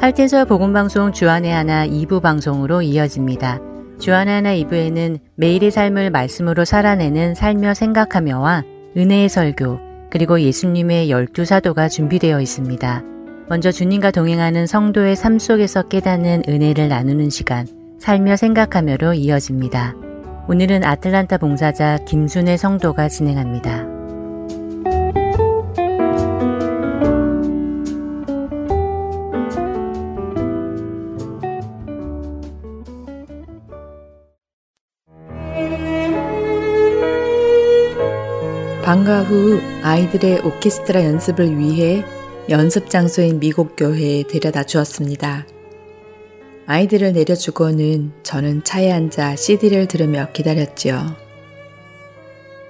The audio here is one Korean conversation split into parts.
할텐서 복음방송 주안의 하나 2부 방송으로 이어집니다. 주안의 하나 2부에는 매일의 삶을 말씀으로 살아내는 살며 생각하며와 은혜의 설교, 그리고 예수님의 열두 사도가 준비되어 있습니다. 먼저 주님과 동행하는 성도의 삶 속에서 깨닫는 은혜를 나누는 시간, 살며 생각하며로 이어집니다. 오늘은 아틀란타 봉사자 김순애 성도가 진행합니다. 방과 후 아이들의 오케스트라 연습을 위해 연습 장소인 미국 교회에 데려다 주었습니다. 아이들을 내려주고는 저는 차에 앉아 CD를 들으며 기다렸지요.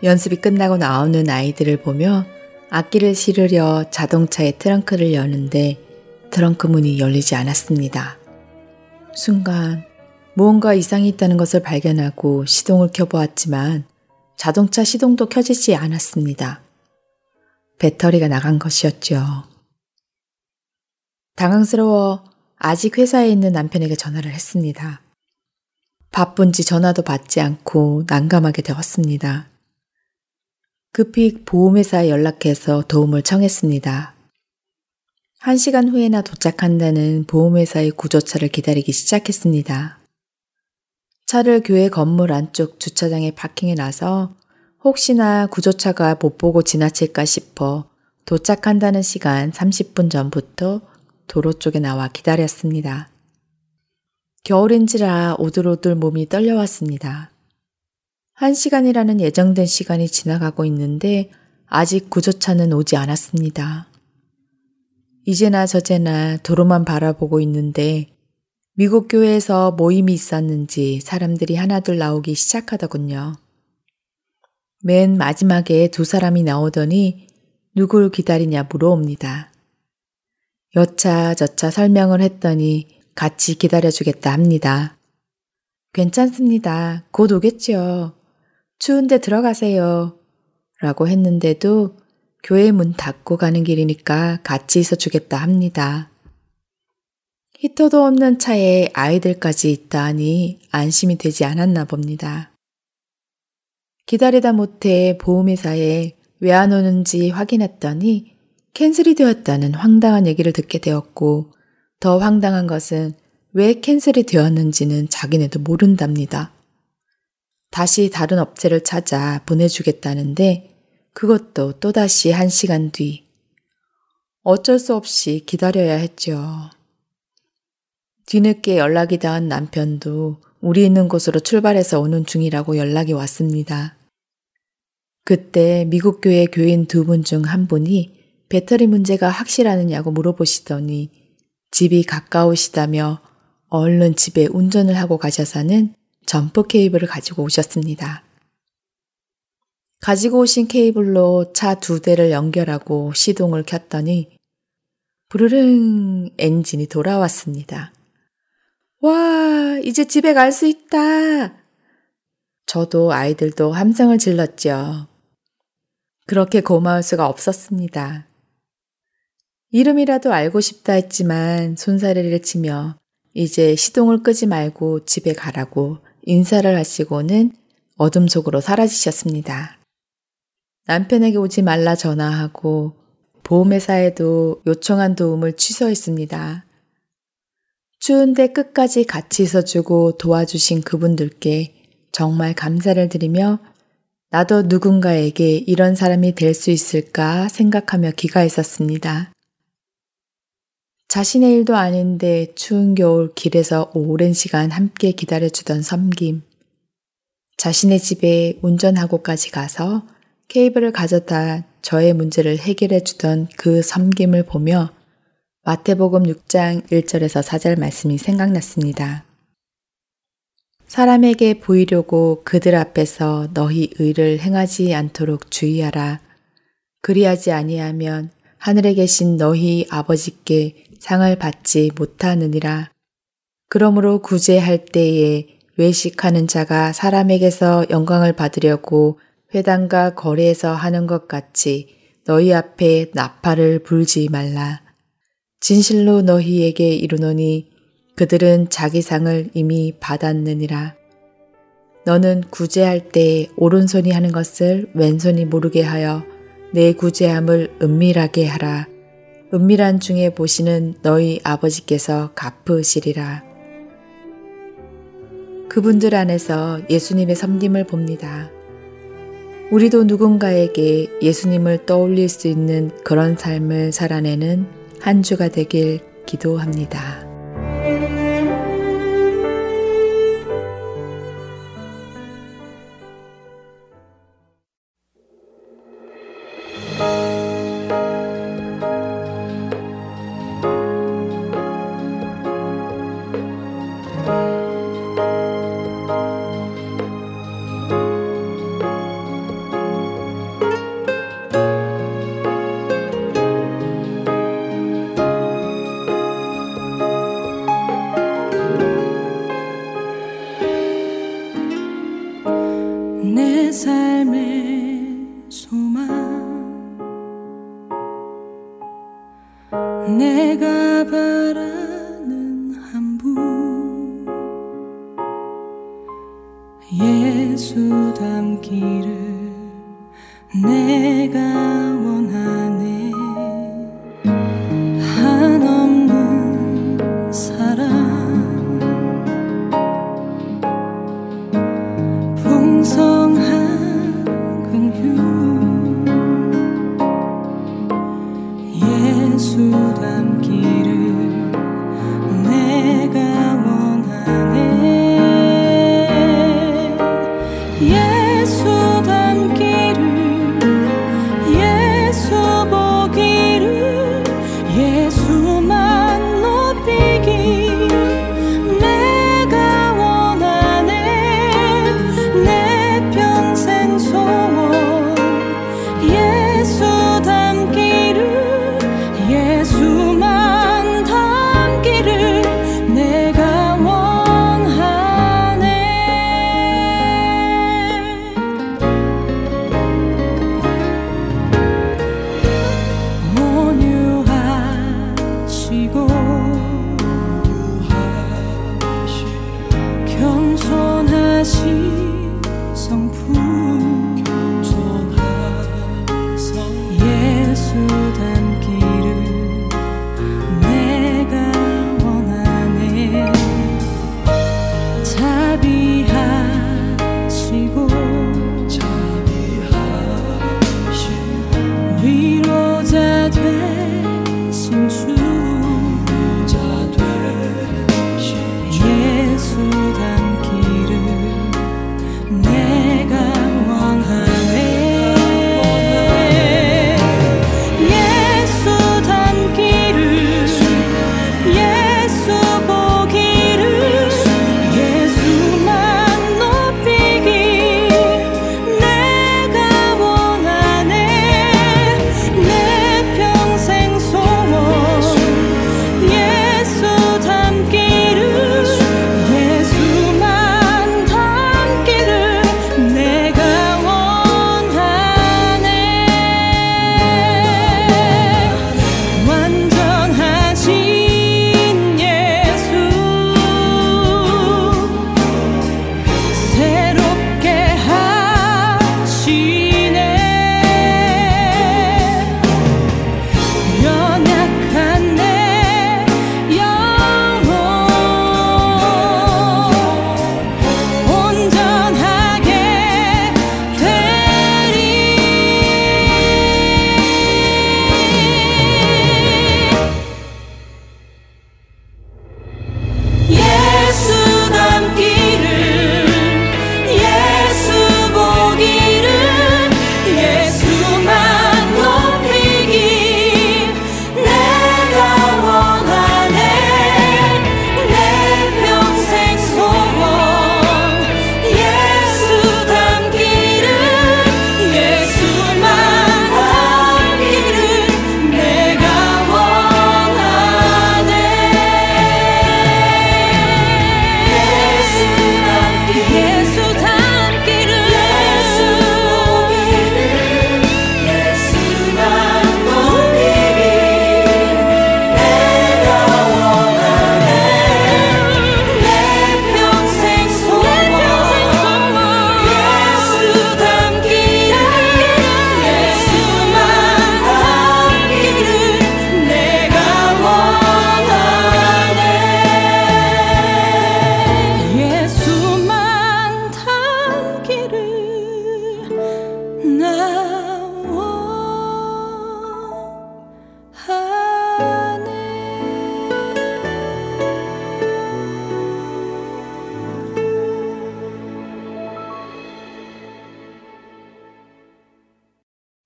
연습이 끝나고 나오는 아이들을 보며 악기를 실으려 자동차의 트렁크를 여는데 트렁크 문이 열리지 않았습니다. 순간 무언가 이상이 있다는 것을 발견하고 시동을 켜보았지만 자동차 시동도 켜지지 않았습니다. 배터리가 나간 것이었죠. 당황스러워 아직 회사에 있는 남편에게 전화를 했습니다. 바쁜지 전화도 받지 않고 난감하게 되었습니다. 급히 보험회사에 연락해서 도움을 청했습니다. 한 시간 후에나 도착한다는 보험회사의 구조차를 기다리기 시작했습니다. 차를 교회 건물 안쪽 주차장에 파킹해 놔서 혹시나 구조차가 못 보고 지나칠까 싶어 도착한다는 시간 30분 전부터 도로 쪽에 나와 기다렸습니다. 겨울인지라 오들오들 몸이 떨려왔습니다. 한 시간이라는 예정된 시간이 지나가고 있는데 아직 구조차는 오지 않았습니다. 이제나 저제나 도로만 바라보고 있는데 미국 교회에서 모임이 있었는지 사람들이 하나둘 나오기 시작하더군요. 맨 마지막에 두 사람이 나오더니 누굴 기다리냐 물어옵니다. 여차저차 설명을 했더니 같이 기다려주겠다 합니다. 괜찮습니다. 곧 오겠지요. 추운데 들어가세요. 라고 했는데도 교회 문 닫고 가는 길이니까 같이 있어 주겠다 합니다. 히터도 없는 차에 아이들까지 있다니 안심이 되지 않았나 봅니다. 기다리다 못해 보험회사에 왜 안 오는지 확인했더니 캔슬이 되었다는 황당한 얘기를 듣게 되었고 더 황당한 것은 왜 캔슬이 되었는지는 자기네도 모른답니다. 다시 다른 업체를 찾아 보내주겠다는데 그것도 또다시 한 시간 뒤. 어쩔 수 없이 기다려야 했죠. 뒤늦게 연락이 닿은 남편도 우리 있는 곳으로 출발해서 오는 중이라고 연락이 왔습니다. 그때 미국 교회 교인 두 분 중 한 분이 배터리 문제가 확실하느냐고 물어보시더니 집이 가까우시다며 얼른 집에 운전을 하고 가셔서는 점프 케이블을 가지고 오셨습니다. 가지고 오신 케이블로 차 두 대를 연결하고 시동을 켰더니 부르릉 엔진이 돌아왔습니다. 와, 이제 집에 갈 수 있다. 저도 아이들도 함성을 질렀죠. 그렇게 고마울 수가 없었습니다. 이름이라도 알고 싶다 했지만 손사래를 치며 이제 시동을 끄지 말고 집에 가라고 인사를 하시고는 어둠 속으로 사라지셨습니다. 남편에게 오지 말라 전화하고 보험회사에도 요청한 도움을 취소했습니다. 추운데 끝까지 같이 있어주고 도와주신 그분들께 정말 감사를 드리며 나도 누군가에게 이런 사람이 될 수 있을까 생각하며 귀가했었습니다. 자신의 일도 아닌데 추운 겨울 길에서 오랜 시간 함께 기다려주던 섬김. 자신의 집에 운전하고까지 가서 케이블을 가져다 저의 문제를 해결해 주던 그 섬김을 보며 마태복음 6장 1절에서 4절 말씀이 생각났습니다. 사람에게 보이려고 그들 앞에서 너희 의를 행하지 않도록 주의하라. 그리하지 아니하면 하늘에 계신 너희 아버지께 상을 받지 못하느니라. 그러므로 구제할 때에 외식하는 자가 사람에게서 영광을 받으려고 회당과 거리에서 하는 것 같이 너희 앞에 나팔을 불지 말라. 진실로 너희에게 이르노니 그들은 자기 상을 이미 받았느니라. 너는 구제할 때 오른손이 하는 것을 왼손이 모르게 하여 내 구제함을 은밀하게 하라. 은밀한 중에 보시는 너희 아버지께서 갚으시리라. 그분들 안에서 예수님의 섬김을 봅니다. 우리도 누군가에게 예수님을 떠올릴 수 있는 그런 삶을 살아내는 한 주가 되길 기도합니다.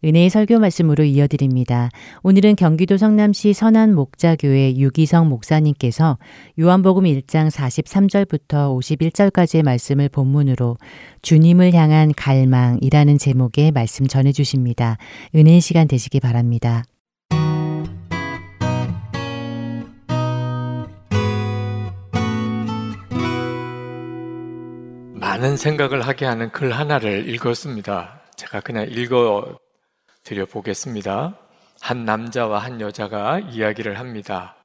은혜의 설교 말씀으로 이어드립니다. 오늘은 경기도 성남시 선안 목자교회 유기성 목사님께서 요한복음 1장 43절부터 51절까지의 말씀을 본문으로 주님을 향한 갈망이라는 제목의 말씀 전해 주십니다. 은혜의 시간 되시기 바랍니다. 많은 생각을 하게 하는 글 하나를 읽었습니다. 제가 그냥 읽어 드려보겠습니다. 한 남자와 한 여자가 이야기를 합니다.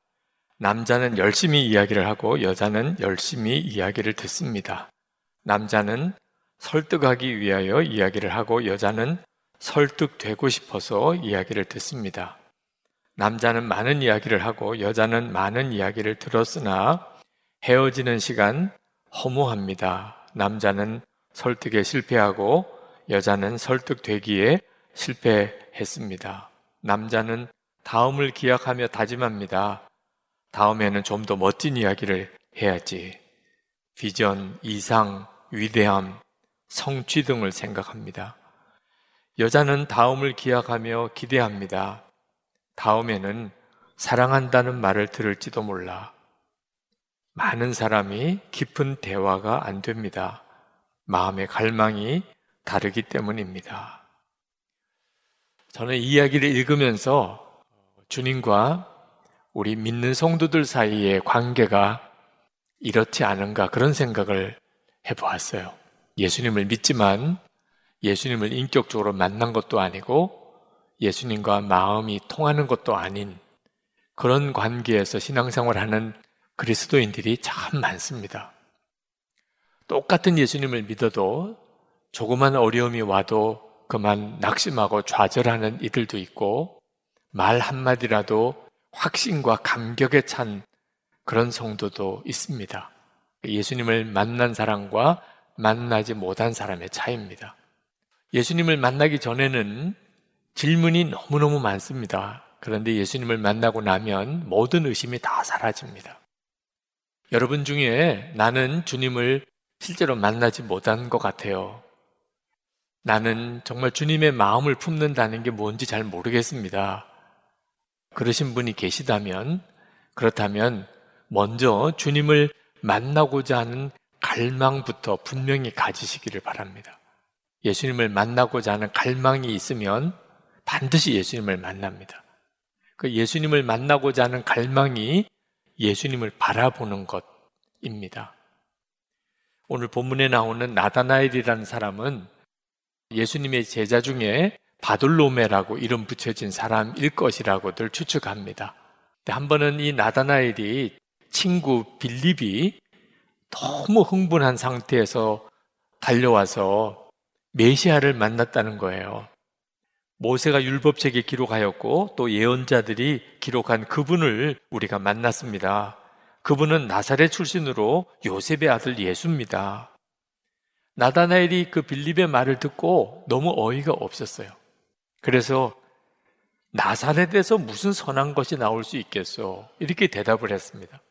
남자는 열심히 이야기를 하고 여자는 열심히 이야기를 듣습니다. 남자는 설득하기 위하여 이야기를 하고 여자는 설득되고 싶어서 이야기를 듣습니다. 남자는 많은 이야기를 하고 여자는 많은 이야기를 들었으나 헤어지는 시간 허무합니다. 남자는 설득에 실패하고 여자는 설득되기에 실패했습니다. 남자는 다음을 기약하며 다짐합니다. 다음에는 좀 더 멋진 이야기를 해야지. 비전, 이상, 위대함, 성취 등을 생각합니다. 여자는 다음을 기약하며 기대합니다. 다음에는 사랑한다는 말을 들을지도 몰라. 많은 사람이 깊은 대화가 안 됩니다. 마음의 갈망이 다르기 때문입니다. 저는 이 이야기를 읽으면서 주님과 우리 믿는 성도들 사이의 관계가 이렇지 않은가 그런 생각을 해보았어요. 예수님을 믿지만 예수님을 인격적으로 만난 것도 아니고 예수님과 마음이 통하는 것도 아닌 그런 관계에서 신앙생활 하는 그리스도인들이 참 많습니다. 똑같은 예수님을 믿어도 조그만 어려움이 와도 그만 낙심하고 좌절하는 이들도 있고 말 한마디라도 확신과 감격에 찬 그런 성도도 있습니다. 예수님을 만난 사람과 만나지 못한 사람의 차이입니다. 예수님을 만나기 전에는 질문이 너무너무 많습니다. 그런데 예수님을 만나고 나면 모든 의심이 다 사라집니다. 여러분 중에 나는 주님을 실제로 만나지 못한 것 같아요. 나는 정말 주님의 마음을 품는다는 게 뭔지 잘 모르겠습니다. 그러신 분이 계시다면, 그렇다면 먼저 주님을 만나고자 하는 갈망부터 분명히 가지시기를 바랍니다. 예수님을 만나고자 하는 갈망이 있으면 반드시 예수님을 만납니다. 그 예수님을 만나고자 하는 갈망이 예수님을 바라보는 것입니다. 오늘 본문에 나오는 나다나엘이라는 사람은 예수님의 제자 중에 바돌로메라고 이름 붙여진 사람일 것이라고들 추측합니다. 한 번은 이 나다나엘이 친구 빌립이 너무 흥분한 상태에서 달려와서 메시아를 만났다는 거예요. 모세가 율법책에 기록하였고 또 예언자들이 기록한 그분을 우리가 만났습니다. 그분은 나사렛 출신으로 요셉의 아들 예수입니다. 나다나엘이 그 빌립의 말을 듣고 너무 어이가 없었어요. 그래서 나사렛에서 무슨 선한 것이 나올 수 있겠어? 이렇게 대답을 했습니다.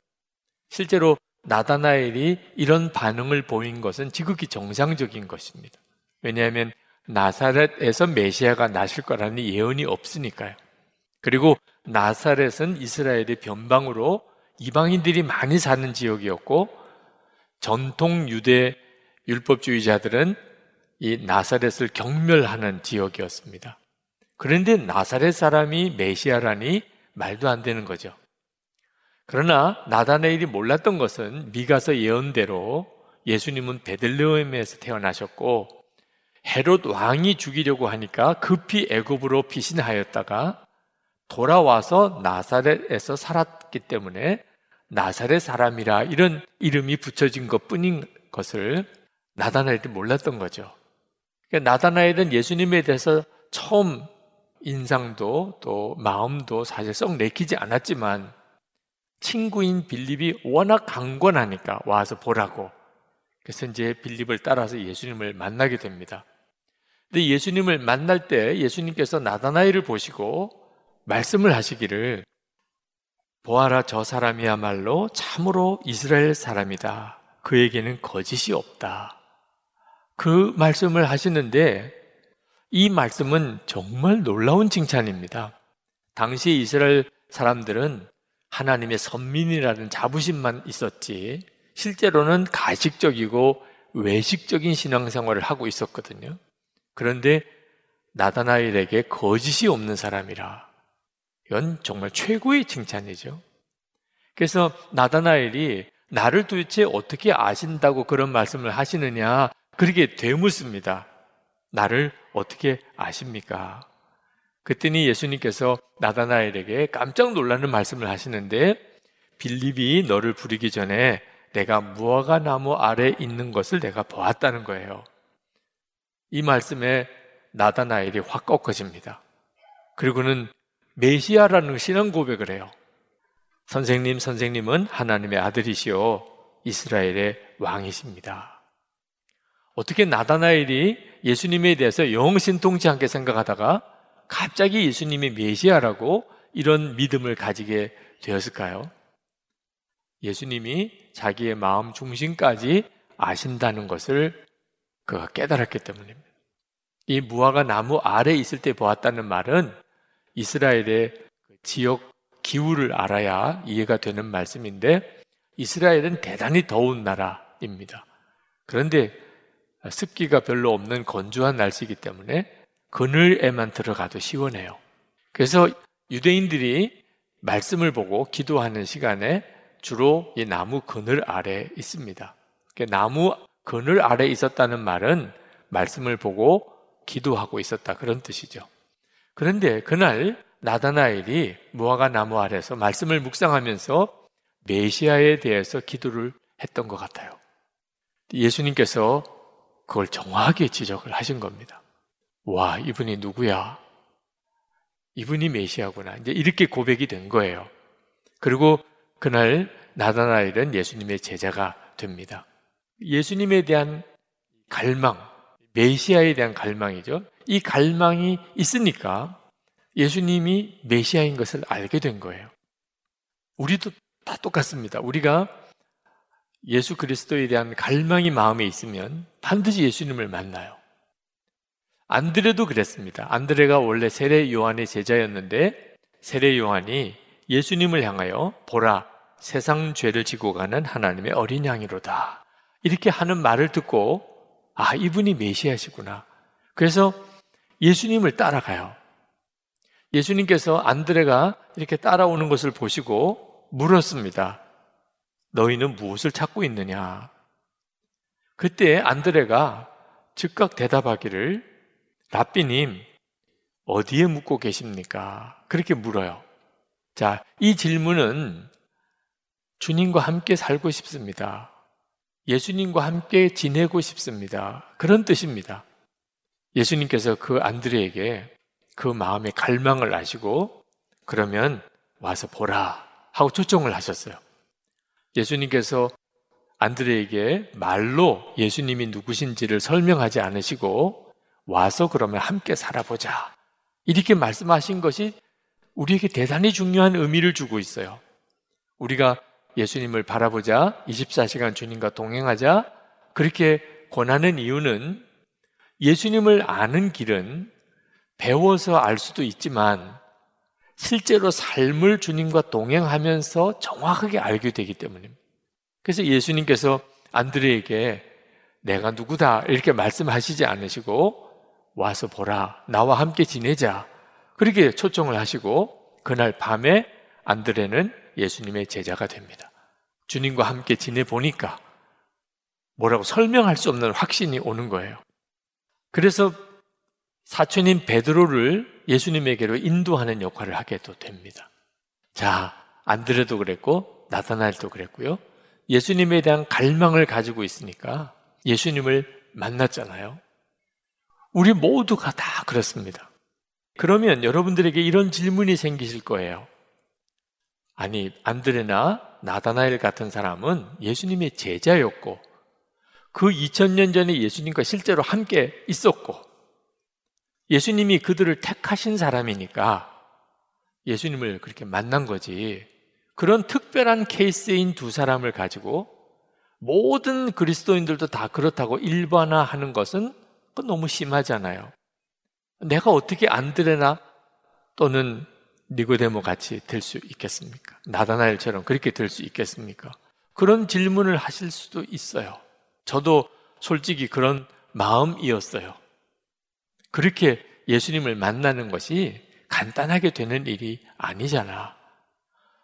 실제로 나다나엘이 이런 반응을 보인 것은 지극히 정상적인 것입니다. 왜냐하면 나사렛에서 메시아가 나실 거라는 예언이 없으니까요. 그리고 나사렛은 이스라엘의 변방으로 이방인들이 많이 사는 지역이었고 전통 유대 율법주의자들은 이 나사렛을 경멸하는 지역이었습니다. 그런데 나사렛 사람이 메시아라니 말도 안 되는 거죠. 그러나 나다네일이 몰랐던 것은 미가서 예언대로 예수님은 베들레헴에서 태어나셨고 헤롯 왕이 죽이려고 하니까 급히 애굽으로 피신하였다가 돌아와서 나사렛에서 살았기 때문에 나사렛 사람이라 이런 이름이 붙여진 것 뿐인 것을 나다나엘이 몰랐던 거죠. 그러니까 나다나엘은 예수님에 대해서 처음 인상도 또 마음도 사실 썩 내키지 않았지만 친구인 빌립이 워낙 강권하니까 와서 보라고. 그래서 이제 빌립을 따라서 예수님을 만나게 됩니다. 근데 예수님을 만날 때 예수님께서 나다나엘을 보시고 말씀을 하시기를 보아라 저 사람이야말로 참으로 이스라엘 사람이다. 그에게는 거짓이 없다. 그 말씀을 하시는데 이 말씀은 정말 놀라운 칭찬입니다. 당시 이스라엘 사람들은 하나님의 선민이라는 자부심만 있었지 실제로는 가식적이고 외식적인 신앙생활을 하고 있었거든요. 그런데 나다나엘에게 거짓이 없는 사람이라. 이건 정말 최고의 칭찬이죠. 그래서 나다나엘이 나를 도대체 어떻게 아신다고 그런 말씀을 하시느냐 그렇게 되묻습니다. 나를 어떻게 아십니까? 그랬더니 예수님께서 나다나엘에게 깜짝 놀라는 말씀을 하시는데 빌립이 너를 부르기 전에 내가 무화과 나무 아래 있는 것을 내가 보았다는 거예요. 이 말씀에 나다나엘이 확 꺾어집니다. 그리고는 메시아라는 신앙 고백을 해요. 선생님, 선생님은 하나님의 아들이시오. 이스라엘의 왕이십니다. 어떻게 나다나엘이 예수님에 대해서 영신통치 않게 생각하다가 갑자기 예수님이 메시아라고 이런 믿음을 가지게 되었을까요? 예수님이 자기의 마음 중심까지 아신다는 것을 그가 깨달았기 때문입니다. 이 무화과 나무 아래 있을 때 보았다는 말은 이스라엘의 그 지역 기후를 알아야 이해가 되는 말씀인데 이스라엘은 대단히 더운 나라입니다. 그런데 습기가 별로 없는 건조한 날씨이기 때문에 그늘에만 들어가도 시원해요. 그래서 유대인들이 말씀을 보고 기도하는 시간에 주로 이 나무 그늘 아래 있습니다. 나무 그늘 아래 있었다는 말은 말씀을 보고 기도하고 있었다 그런 뜻이죠. 그런데 그날 나다나엘이 무화과 나무 아래서 말씀을 묵상하면서 메시아에 대해서 기도를 했던 것 같아요. 예수님께서 그걸 정확하게 지적을 하신 겁니다. 와, 이분이 누구야? 이분이 메시아구나. 이제 이렇게 고백이 된 거예요. 그리고 그날 나다나엘은 예수님의 제자가 됩니다. 예수님에 대한 갈망, 메시아에 대한 갈망이죠. 이 갈망이 있으니까 예수님이 메시아인 것을 알게 된 거예요. 우리도 다 똑같습니다. 우리가 예수 그리스도에 대한 갈망이 마음에 있으면 반드시 예수님을 만나요. 안드레도 그랬습니다. 안드레가 원래 세례 요한의 제자였는데 세례 요한이 예수님을 향하여 보라 세상 죄를 지고 가는 하나님의 어린 양이로다. 이렇게 하는 말을 듣고 아 이분이 메시아시구나. 그래서 예수님을 따라가요. 예수님께서 안드레가 이렇게 따라오는 것을 보시고 물었습니다. 너희는 무엇을 찾고 있느냐? 그때 안드레가 즉각 대답하기를 라비님, 어디에 묵고 계십니까? 그렇게 물어요. 자, 이 질문은 주님과 함께 살고 싶습니다. 예수님과 함께 지내고 싶습니다. 그런 뜻입니다. 예수님께서 그 안드레에게 그 마음의 갈망을 아시고 그러면 와서 보라 하고 초청을 하셨어요. 예수님께서 안드레에게 말로 예수님이 누구신지를 설명하지 않으시고 와서 그러면 함께 살아보자. 이렇게 말씀하신 것이 우리에게 대단히 중요한 의미를 주고 있어요. 우리가 예수님을 바라보자, 24시간 주님과 동행하자, 그렇게 권하는 이유는 예수님을 아는 길은 배워서 알 수도 있지만 실제로 삶을 주님과 동행하면서 정확하게 알게 되기 때문입니다. 그래서 예수님께서 안드레에게 내가 누구다 이렇게 말씀하시지 않으시고 와서 보라. 나와 함께 지내자. 그렇게 초청을 하시고 그날 밤에 안드레는 예수님의 제자가 됩니다. 주님과 함께 지내보니까 뭐라고 설명할 수 없는 확신이 오는 거예요. 그래서 사촌인 베드로를 예수님에게로 인도하는 역할을 하게도 됩니다. 자, 안드레도 그랬고 나타날도 그랬고요. 예수님에 대한 갈망을 가지고 있으니까 예수님을 만났잖아요. 우리 모두가 다 그렇습니다. 그러면 여러분들에게 이런 질문이 생기실 거예요. 아니, 안드레나 나다나엘 같은 사람은 예수님의 제자였고, 그 2000년 전에 예수님과 실제로 함께 있었고, 예수님이 그들을 택하신 사람이니까 예수님을 그렇게 만난 거지. 그런 특별한 케이스인 두 사람을 가지고 모든 그리스도인들도 다 그렇다고 일반화하는 것은 너무 심하잖아요. 내가 어떻게 안드레나 또는 니고데모 같이 될 수 있겠습니까? 나다나엘처럼 그렇게 될 수 있겠습니까? 그런 질문을 하실 수도 있어요. 저도 솔직히 그런 마음이었어요. 그렇게 예수님을 만나는 것이 간단하게 되는 일이 아니잖아.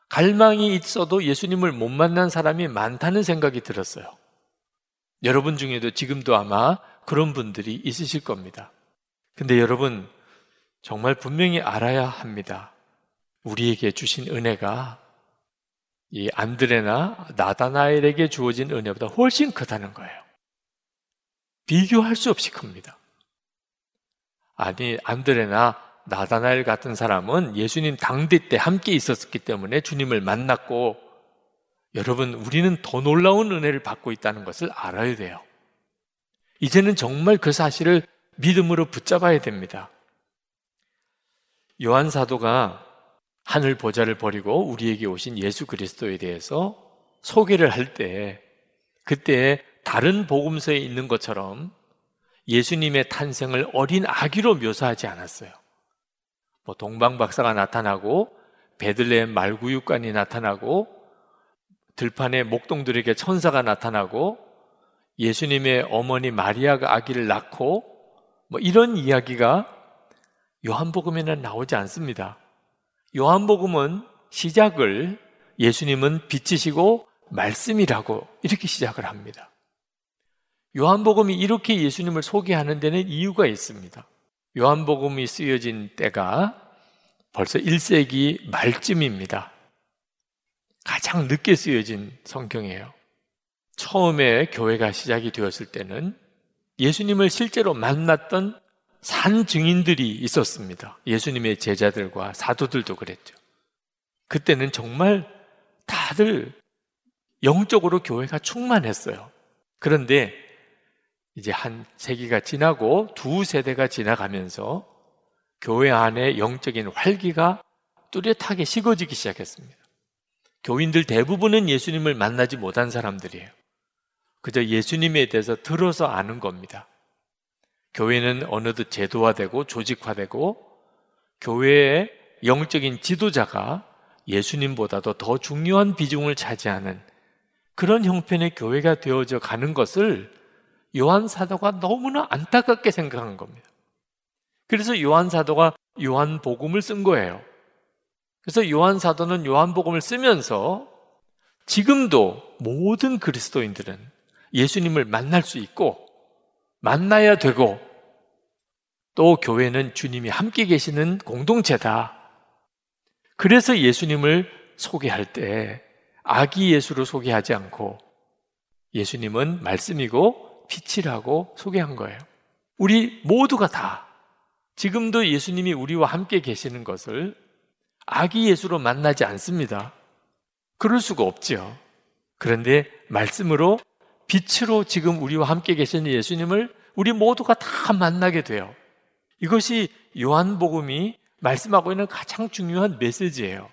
갈망이 있어도 예수님을 못 만난 사람이 많다는 생각이 들었어요. 여러분 중에도 지금도 아마 그런 분들이 있으실 겁니다. 근데 여러분, 정말 분명히 알아야 합니다. 우리에게 주신 은혜가 이 안드레나 나다나엘에게 주어진 은혜보다 훨씬 크다는 거예요. 비교할 수 없이 큽니다. 아니, 안드레나 나다나엘 같은 사람은 예수님 당대 때 함께 있었기 때문에 주님을 만났고 여러분, 우리는 더 놀라운 은혜를 받고 있다는 것을 알아야 돼요. 이제는 정말 그 사실을 믿음으로 붙잡아야 됩니다. 요한 사도가 하늘 보좌를 버리고 우리에게 오신 예수 그리스도에 대해서 소개를 할 때, 그때 다른 복음서에 있는 것처럼 예수님의 탄생을 어린 아기로 묘사하지 않았어요. 뭐 동방박사가 나타나고 베들레헴 말구육관이 나타나고 들판에 목동들에게 천사가 나타나고 예수님의 어머니 마리아가 아기를 낳고 뭐 이런 이야기가 요한복음에는 나오지 않습니다. 요한복음은 시작을 예수님은 빛이시고 말씀이라고 이렇게 시작을 합니다. 요한복음이 이렇게 예수님을 소개하는 데는 이유가 있습니다. 요한복음이 쓰여진 때가 벌써 1세기 말쯤입니다. 가장 늦게 쓰여진 성경이에요. 처음에 교회가 시작이 되었을 때는 예수님을 실제로 만났던 산 증인들이 있었습니다. 예수님의 제자들과 사도들도 그랬죠. 그때는 정말 다들 영적으로 교회가 충만했어요. 그런데 이제 한 세기가 지나고 두 세대가 지나가면서 교회 안에 영적인 활기가 뚜렷하게 식어지기 시작했습니다. 교인들 대부분은 예수님을 만나지 못한 사람들이에요. 그저 예수님에 대해서 들어서 아는 겁니다. 교회는 어느덧 제도화되고 조직화되고 교회의 영적인 지도자가 예수님보다도 더 중요한 비중을 차지하는 그런 형편의 교회가 되어져 가는 것을 요한 사도가 너무나 안타깝게 생각한 겁니다. 그래서 요한 사도가 요한 복음을 쓴 거예요. 그래서 요한 사도는 요한 복음을 쓰면서 지금도 모든 그리스도인들은 예수님을 만날 수 있고 만나야 되고 또 교회는 주님이 함께 계시는 공동체다. 그래서 예수님을 소개할 때 아기 예수로 소개하지 않고 예수님은 말씀이고 빛이라고 소개한 거예요. 우리 모두가 다 지금도 예수님이 우리와 함께 계시는 것을 아기 예수로 만나지 않습니다. 그럴 수가 없죠. 그런데 말씀으로 빛으로 지금 우리와 함께 계시는 예수님을 우리 모두가 다 만나게 돼요. 이것이 요한복음이 말씀하고 있는 가장 중요한 메시지예요.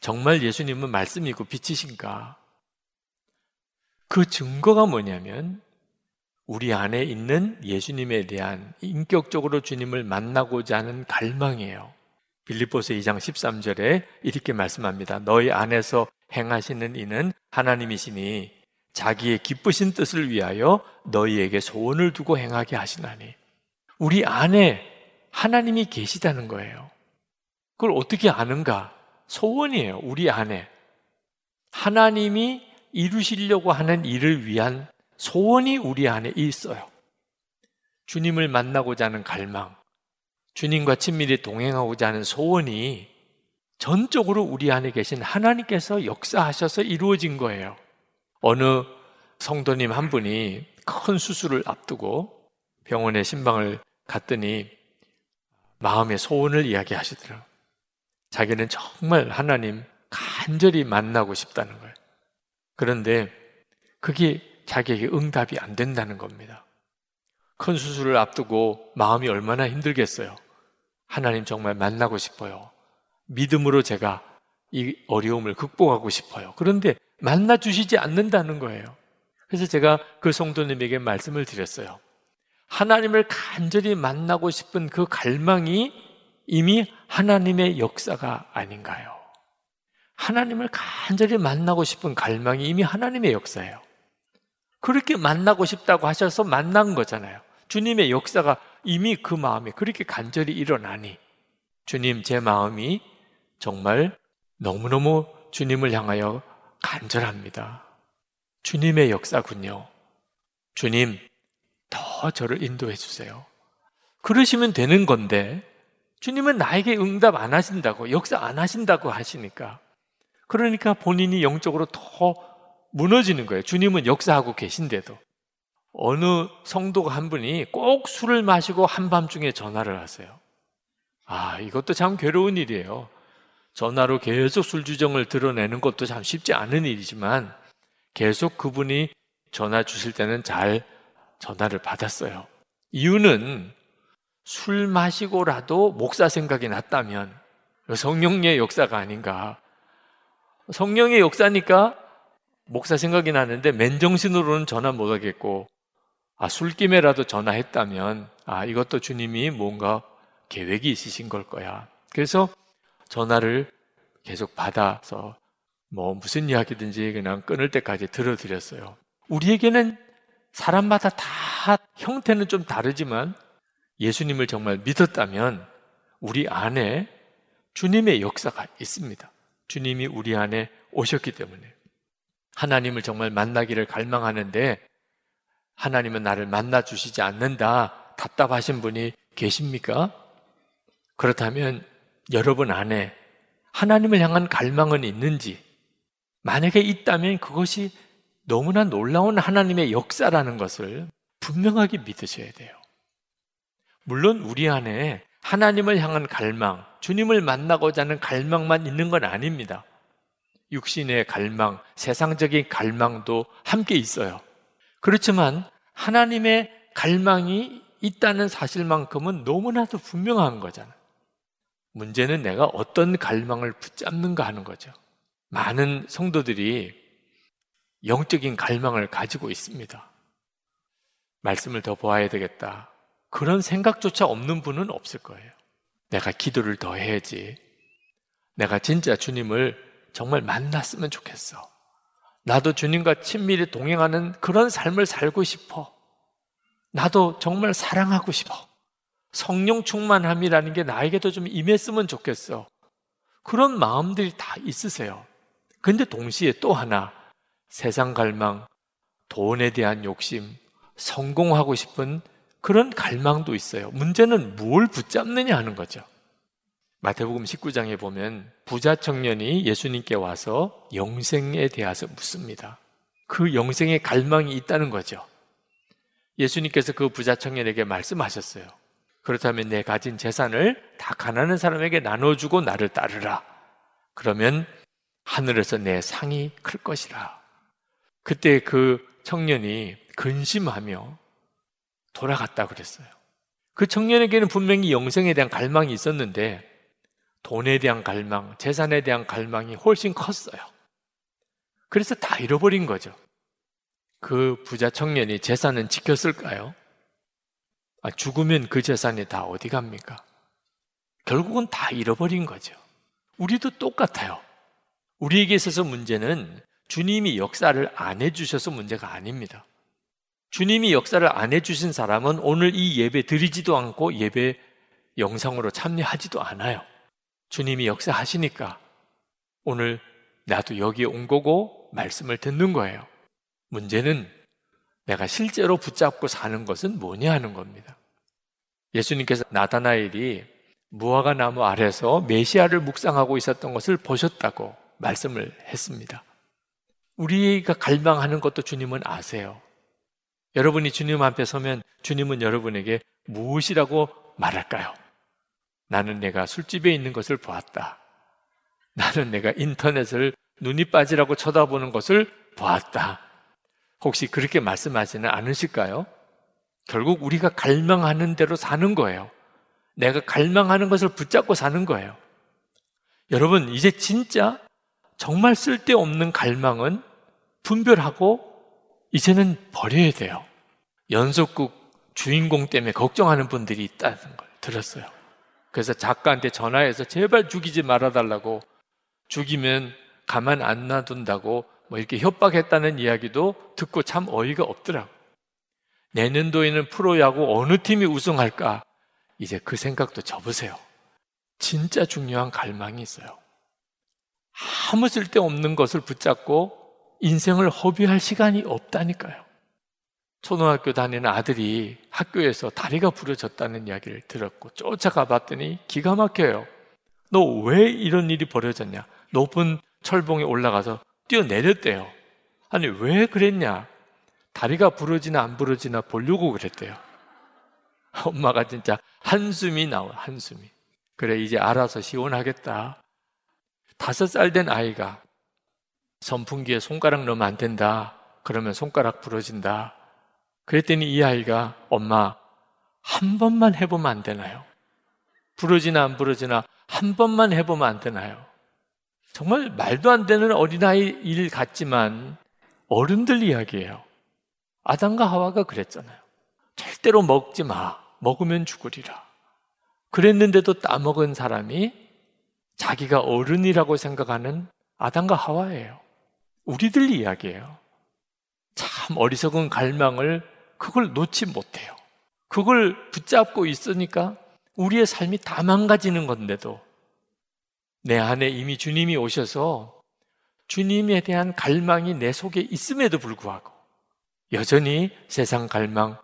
정말 예수님은 말씀이고 빛이신가? 그 증거가 뭐냐면 우리 안에 있는 예수님에 대한 인격적으로 주님을 만나고자 하는 갈망이에요. 빌립보서 2장 13절에 이렇게 말씀합니다. 너희 안에서 행하시는 이는 하나님이시니 자기의 기쁘신 뜻을 위하여 너희에게 소원을 두고 행하게 하시나니 우리 안에 하나님이 계시다는 거예요. 그걸 어떻게 아는가? 소원이에요. 우리 안에 하나님이 이루시려고 하는 일을 위한 소원이 우리 안에 있어요. 주님을 만나고자 하는 갈망, 주님과 친밀히 동행하고자 하는 소원이 전적으로 우리 안에 계신 하나님께서 역사하셔서 이루어진 거예요. 어느 성도님 한 분이 큰 수술을 앞두고 병원에 신방을 갔더니 마음의 소원을 이야기하시더라고요. 자기는 정말 하나님 간절히 만나고 싶다는 거예요. 그런데 그게 자기에게 응답이 안 된다는 겁니다. 큰 수술을 앞두고 마음이 얼마나 힘들겠어요. 하나님 정말 만나고 싶어요. 믿음으로 제가 이 어려움을 극복하고 싶어요. 그런데 만나 주시지 않는다는 거예요. 그래서 제가 그 성도님에게 말씀을 드렸어요. 하나님을 간절히 만나고 싶은 그 갈망이 이미 하나님의 역사가 아닌가요? 하나님을 간절히 만나고 싶은 갈망이 이미 하나님의 역사예요. 그렇게 만나고 싶다고 하셔서 만난 거잖아요. 주님의 역사가 이미 그 마음에 그렇게 간절히 일어나니 주님 제 마음이 정말 너무너무 주님을 향하여 간절합니다. 주님의 역사군요. 주님, 더 저를 인도해 주세요. 그러시면 되는 건데, 주님은 나에게 응답 안 하신다고, 역사 안 하신다고 하시니까. 그러니까 본인이 영적으로 더 무너지는 거예요. 주님은 역사하고 계신데도. 어느 성도가 한 분이 꼭 술을 마시고 한밤중에 전화를 하세요. 아, 이것도 참 괴로운 일이에요. 전화로 계속 술주정을 드러내는 것도 참 쉽지 않은 일이지만 계속 그분이 전화 주실 때는 잘 전화를 받았어요. 이유는 술 마시고라도 목사 생각이 났다면 성령의 역사가 아닌가. 성령의 역사니까 목사 생각이 나는데 맨정신으로는 전화 못 하겠고 아, 술김에라도 전화했다면 아, 이것도 주님이 뭔가 계획이 있으신 걸 거야. 그래서 전화를 계속 받아서 뭐 무슨 이야기든지 그냥 끊을 때까지 들어드렸어요. 우리에게는 사람마다 다 형태는 좀 다르지만 예수님을 정말 믿었다면 우리 안에 주님의 역사가 있습니다. 주님이 우리 안에 오셨기 때문에 하나님을 정말 만나기를 갈망하는데 하나님은 나를 만나 주시지 않는다. 답답하신 분이 계십니까? 그렇다면 여러분 안에 하나님을 향한 갈망은 있는지 만약에 있다면 그것이 너무나 놀라운 하나님의 역사라는 것을 분명하게 믿으셔야 돼요. 물론 우리 안에 하나님을 향한 갈망, 주님을 만나고자 하는 갈망만 있는 건 아닙니다. 육신의 갈망, 세상적인 갈망도 함께 있어요. 그렇지만 하나님의 갈망이 있다는 사실만큼은 너무나도 분명한 거잖아요. 문제는 내가 어떤 갈망을 붙잡는가 하는 거죠. 많은 성도들이 영적인 갈망을 가지고 있습니다. 말씀을 더 보아야 되겠다. 그런 생각조차 없는 분은 없을 거예요. 내가 기도를 더 해야지. 내가 진짜 주님을 정말 만났으면 좋겠어. 나도 주님과 친밀히 동행하는 그런 삶을 살고 싶어. 나도 정말 사랑하고 싶어. 성령 충만함이라는 게 나에게도 좀 임했으면 좋겠어. 그런 마음들이 다 있으세요. 근데 동시에 또 하나 세상 갈망, 돈에 대한 욕심, 성공하고 싶은 그런 갈망도 있어요. 문제는 뭘 붙잡느냐 하는 거죠. 마태복음 19장에 보면 부자 청년이 예수님께 와서 영생에 대해서 묻습니다. 그 영생의 갈망이 있다는 거죠. 예수님께서 그 부자 청년에게 말씀하셨어요. 그렇다면 내 가진 재산을 다 가난한 사람에게 나눠주고 나를 따르라. 그러면 하늘에서 내 상이 클 것이라. 그때 그 청년이 근심하며 돌아갔다 그랬어요. 그 청년에게는 분명히 영생에 대한 갈망이 있었는데 돈에 대한 갈망, 재산에 대한 갈망이 훨씬 컸어요. 그래서 다 잃어버린 거죠. 그 부자 청년이 재산은 지켰을까요? 아, 죽으면 그 재산이 다 어디 갑니까? 결국은 다 잃어버린 거죠. 우리도 똑같아요. 우리에게 있어서 문제는 주님이 역사를 안 해주셔서 문제가 아닙니다. 주님이 역사를 안 해주신 사람은 오늘 이 예배 드리지도 않고 예배 영상으로 참여하지도 않아요. 주님이 역사하시니까 오늘 나도 여기에 온 거고 말씀을 듣는 거예요. 문제는 내가 실제로 붙잡고 사는 것은 뭐냐 하는 겁니다. 예수님께서 나다나엘이 무화과 나무 아래서 메시아를 묵상하고 있었던 것을 보셨다고 말씀을 했습니다. 우리가 갈망하는 것도 주님은 아세요. 여러분이 주님 앞에 서면 주님은 여러분에게 무엇이라고 말할까요? 나는 내가 술집에 있는 것을 보았다. 나는 내가 인터넷을 눈이 빠지라고 쳐다보는 것을 보았다. 혹시 그렇게 말씀하지는 않으실까요? 결국 우리가 갈망하는 대로 사는 거예요. 내가 갈망하는 것을 붙잡고 사는 거예요. 여러분, 이제 진짜 정말 쓸데없는 갈망은 분별하고 이제는 버려야 돼요. 연속국 주인공 때문에 걱정하는 분들이 있다는 걸 들었어요. 그래서 작가한테 전화해서 제발 죽이지 말아달라고 죽이면 가만 안 놔둔다고 뭐 이렇게 협박했다는 이야기도 듣고 참 어이가 없더라고. 내년도에는 프로야구 어느 팀이 우승할까? 이제 그 생각도 접으세요. 진짜 중요한 갈망이 있어요. 아무 쓸데없는 것을 붙잡고 인생을 허비할 시간이 없다니까요. 초등학교 다니는 아들이 학교에서 다리가 부러졌다는 이야기를 들었고 쫓아가 봤더니 기가 막혀요. 너 왜 이런 일이 벌어졌냐? 높은 철봉에 올라가서 뛰어내렸대요. 아니, 왜 그랬냐? 다리가 부러지나 안 부러지나 보려고 그랬대요. 엄마가 진짜 한숨이 나와, 한숨이. 그래, 이제 알아서 시원하겠다. 다섯 살 된 아이가 선풍기에 손가락 넣으면 안 된다. 그러면 손가락 부러진다. 그랬더니 이 아이가 엄마 한 번만 해보면 안 되나요? 부러지나 안 부러지나 한 번만 해보면 안 되나요? 정말 말도 안 되는 어린아이 일 같지만 어른들 이야기예요. 아담과 하와가 그랬잖아요. 절대로 먹지 마. 먹으면 죽으리라. 그랬는데도 따먹은 사람이 자기가 어른이라고 생각하는 아담과 하와예요. 우리들 이야기예요. 참 어리석은 갈망을 그걸 놓지 못해요. 그걸 붙잡고 있으니까 우리의 삶이 다 망가지는 건데도 내 안에 이미 주님이 오셔서 주님에 대한 갈망이 내 속에 있음에도 불구하고 여전히 세상 갈망,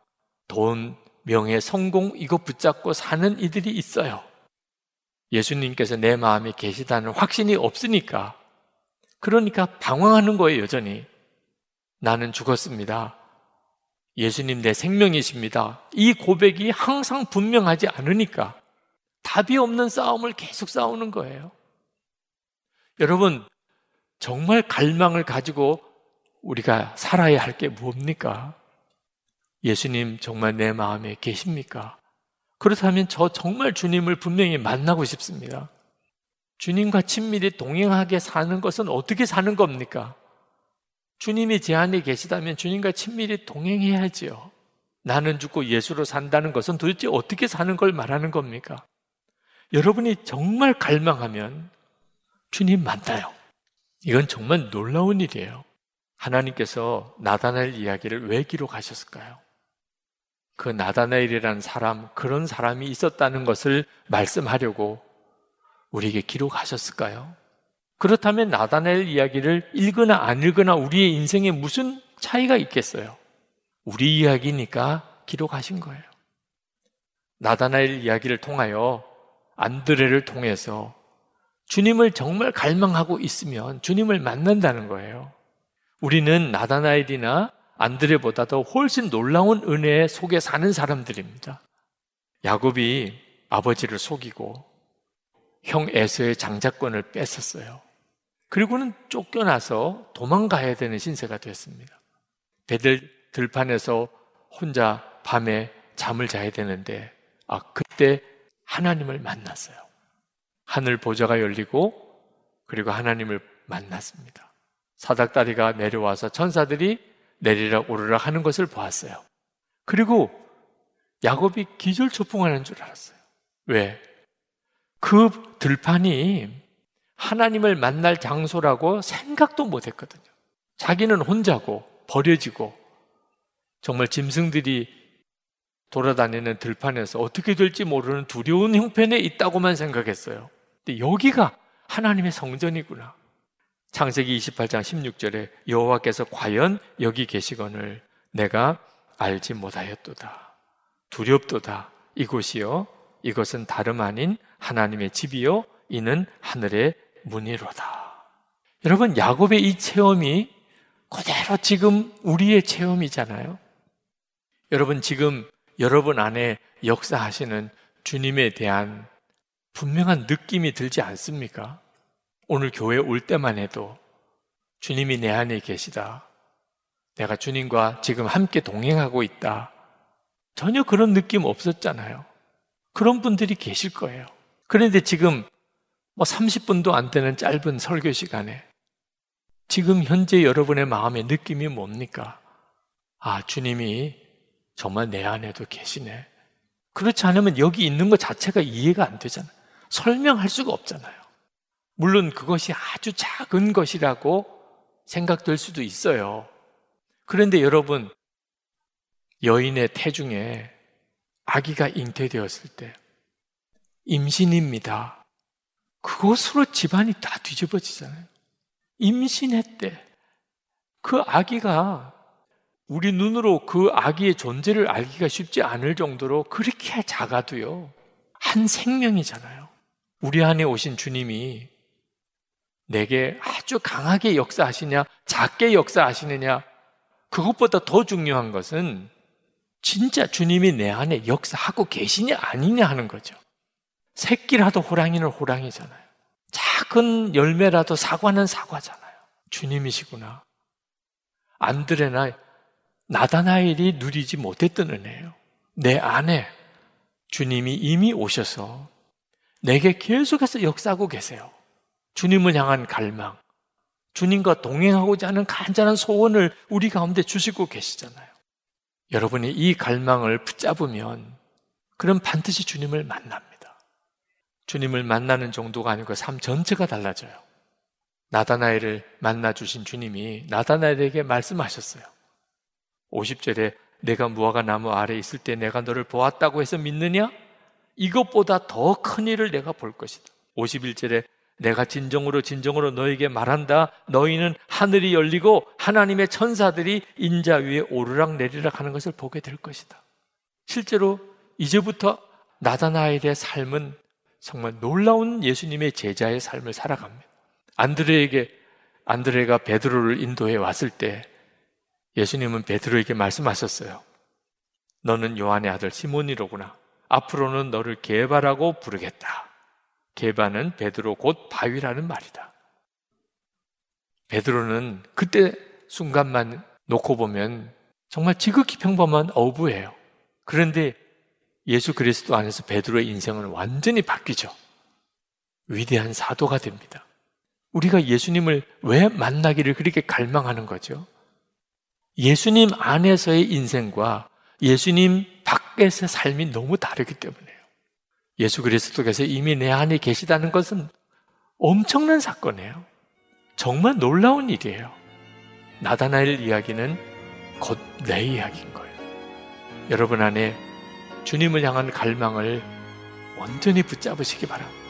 돈, 명예, 성공 이거 붙잡고 사는 이들이 있어요. 예수님께서 내 마음에 계시다는 확신이 없으니까 그러니까 방황하는 거예요, 여전히. 나는 죽었습니다. 예수님 내 생명이십니다. 이 고백이 항상 분명하지 않으니까 답이 없는 싸움을 계속 싸우는 거예요. 여러분, 정말 갈망을 가지고 우리가 살아야 할 게 뭡니까? 예수님 정말 내 마음에 계십니까? 그렇다면 저 정말 주님을 분명히 만나고 싶습니다. 주님과 친밀히 동행하게 사는 것은 어떻게 사는 겁니까? 주님이 제 안에 계시다면 주님과 친밀히 동행해야지요. 나는 죽고 예수로 산다는 것은 도대체 어떻게 사는 걸 말하는 겁니까? 여러분이 정말 갈망하면 주님 만나요. 이건 정말 놀라운 일이에요. 하나님께서 나다나엘 이야기를 왜 기록하셨을까요? 그 나다나엘이라는 사람, 그런 사람이 있었다는 것을 말씀하려고 우리에게 기록하셨을까요? 그렇다면 나다나엘 이야기를 읽거나 안 읽거나 우리의 인생에 무슨 차이가 있겠어요? 우리 이야기니까 기록하신 거예요. 나다나엘 이야기를 통하여 안드레를 통해서 주님을 정말 갈망하고 있으면 주님을 만난다는 거예요. 우리는 나다나엘이나 안드레보다도 훨씬 놀라운 은혜 속에 사는 사람들입니다. 야곱이 아버지를 속이고 형 에서의 장자권을 뺏었어요. 그리고는 쫓겨나서 도망가야 되는 신세가 됐습니다. 배들 들판에서 혼자 밤에 잠을 자야 되는데 아 그때 하나님을 만났어요. 하늘 보좌가 열리고 그리고 하나님을 만났습니다. 사닥다리가 내려와서 천사들이 내리락 오르락 하는 것을 보았어요. 그리고 야곱이 기절초풍하는 줄 알았어요. 왜? 그 들판이 하나님을 만날 장소라고 생각도 못 했거든요. 자기는 혼자고 버려지고 정말 짐승들이 돌아다니는 들판에서 어떻게 될지 모르는 두려운 형편에 있다고만 생각했어요. 근데 여기가 하나님의 성전이구나. 창세기 28장 16절에 여호와께서 과연 여기 계시거늘 내가 알지 못하였도다. 두렵도다. 이곳이요. 이것은 다름 아닌 하나님의 집이요. 이는 하늘의 문이로다. 여러분, 야곱의 이 체험이 그대로 지금 우리의 체험이잖아요. 여러분, 지금 여러분 안에 역사하시는 주님에 대한 분명한 느낌이 들지 않습니까? 오늘 교회 올 때만 해도 주님이 내 안에 계시다. 내가 주님과 지금 함께 동행하고 있다. 전혀 그런 느낌 없었잖아요. 그런 분들이 계실 거예요. 그런데 지금 뭐 30분도 안 되는 짧은 설교 시간에 지금 현재 여러분의 마음의 느낌이 뭡니까? 아, 주님이 정말 내 안에도 계시네. 그렇지 않으면 여기 있는 것 자체가 이해가 안 되잖아요. 설명할 수가 없잖아요. 물론 그것이 아주 작은 것이라고 생각될 수도 있어요. 그런데 여러분, 여인의 태중에 아기가 잉태되었을 때 임신입니다. 그것으로 집안이 다 뒤집어지잖아요. 임신했대. 그 아기가 우리 눈으로 그 아기의 존재를 알기가 쉽지 않을 정도로 그렇게 작아도요. 한 생명이잖아요. 우리 안에 오신 주님이 내게 아주 강하게 역사하시냐, 작게 역사하시느냐, 그것보다 더 중요한 것은 진짜 주님이 내 안에 역사하고 계시냐, 아니냐 하는 거죠. 새끼라도 호랑이는 호랑이잖아요. 작은 열매라도 사과는 사과잖아요. 주님이시구나. 안드레나 나다나엘이 누리지 못했던 은혜예요. 내 안에 주님이 이미 오셔서 내게 계속해서 역사하고 계세요. 주님을 향한 갈망, 주님과 동행하고자 하는 간절한 소원을 우리 가운데 주시고 계시잖아요. 여러분이 이 갈망을 붙잡으면 그럼 반드시 주님을 만납니다. 주님을 만나는 정도가 아니고 삶 전체가 달라져요. 나다나엘을 만나 주신 주님이 나다나엘에게 말씀하셨어요. 50절에 내가 무화과 나무 아래 있을 때 내가 너를 보았다고 해서 믿느냐? 이것보다 더 큰 일을 내가 볼 것이다. 51절에 내가 진정으로 진정으로 너에게 말한다. 너희는 하늘이 열리고 하나님의 천사들이 인자 위에 오르락 내리락 하는 것을 보게 될 것이다. 실제로 이제부터 나다나엘의 삶은 정말 놀라운 예수님의 제자의 삶을 살아갑니다. 안드레에게 안드레가 베드로를 인도해 왔을 때 예수님은 베드로에게 말씀하셨어요. 너는 요한의 아들 시몬이로구나. 앞으로는 너를 개바라고 부르겠다. 개바는 베드로 곧 바위라는 말이다. 베드로는 그때 순간만 놓고 보면 정말 지극히 평범한 어부예요. 그런데 예수 그리스도 안에서 베드로의 인생은 완전히 바뀌죠. 위대한 사도가 됩니다. 우리가 예수님을 왜 만나기를 그렇게 갈망하는 거죠? 예수님 안에서의 인생과 예수님 밖에서의 삶이 너무 다르기 때문에요. 예수 그리스도께서 이미 내 안에 계시다는 것은 엄청난 사건이에요. 정말 놀라운 일이에요. 나다나엘 이야기는 곧 내 이야기인 거예요. 여러분 안에 주님을 향한 갈망을 온전히 붙잡으시기 바랍니다.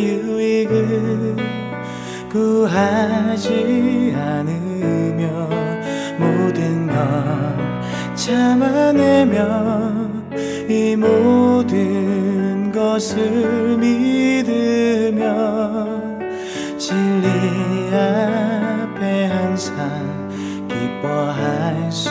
유익을 구하지 않으며 모든 걸 참아내며 이 모든 것을 믿으며 진리 앞에 항상 기뻐할 수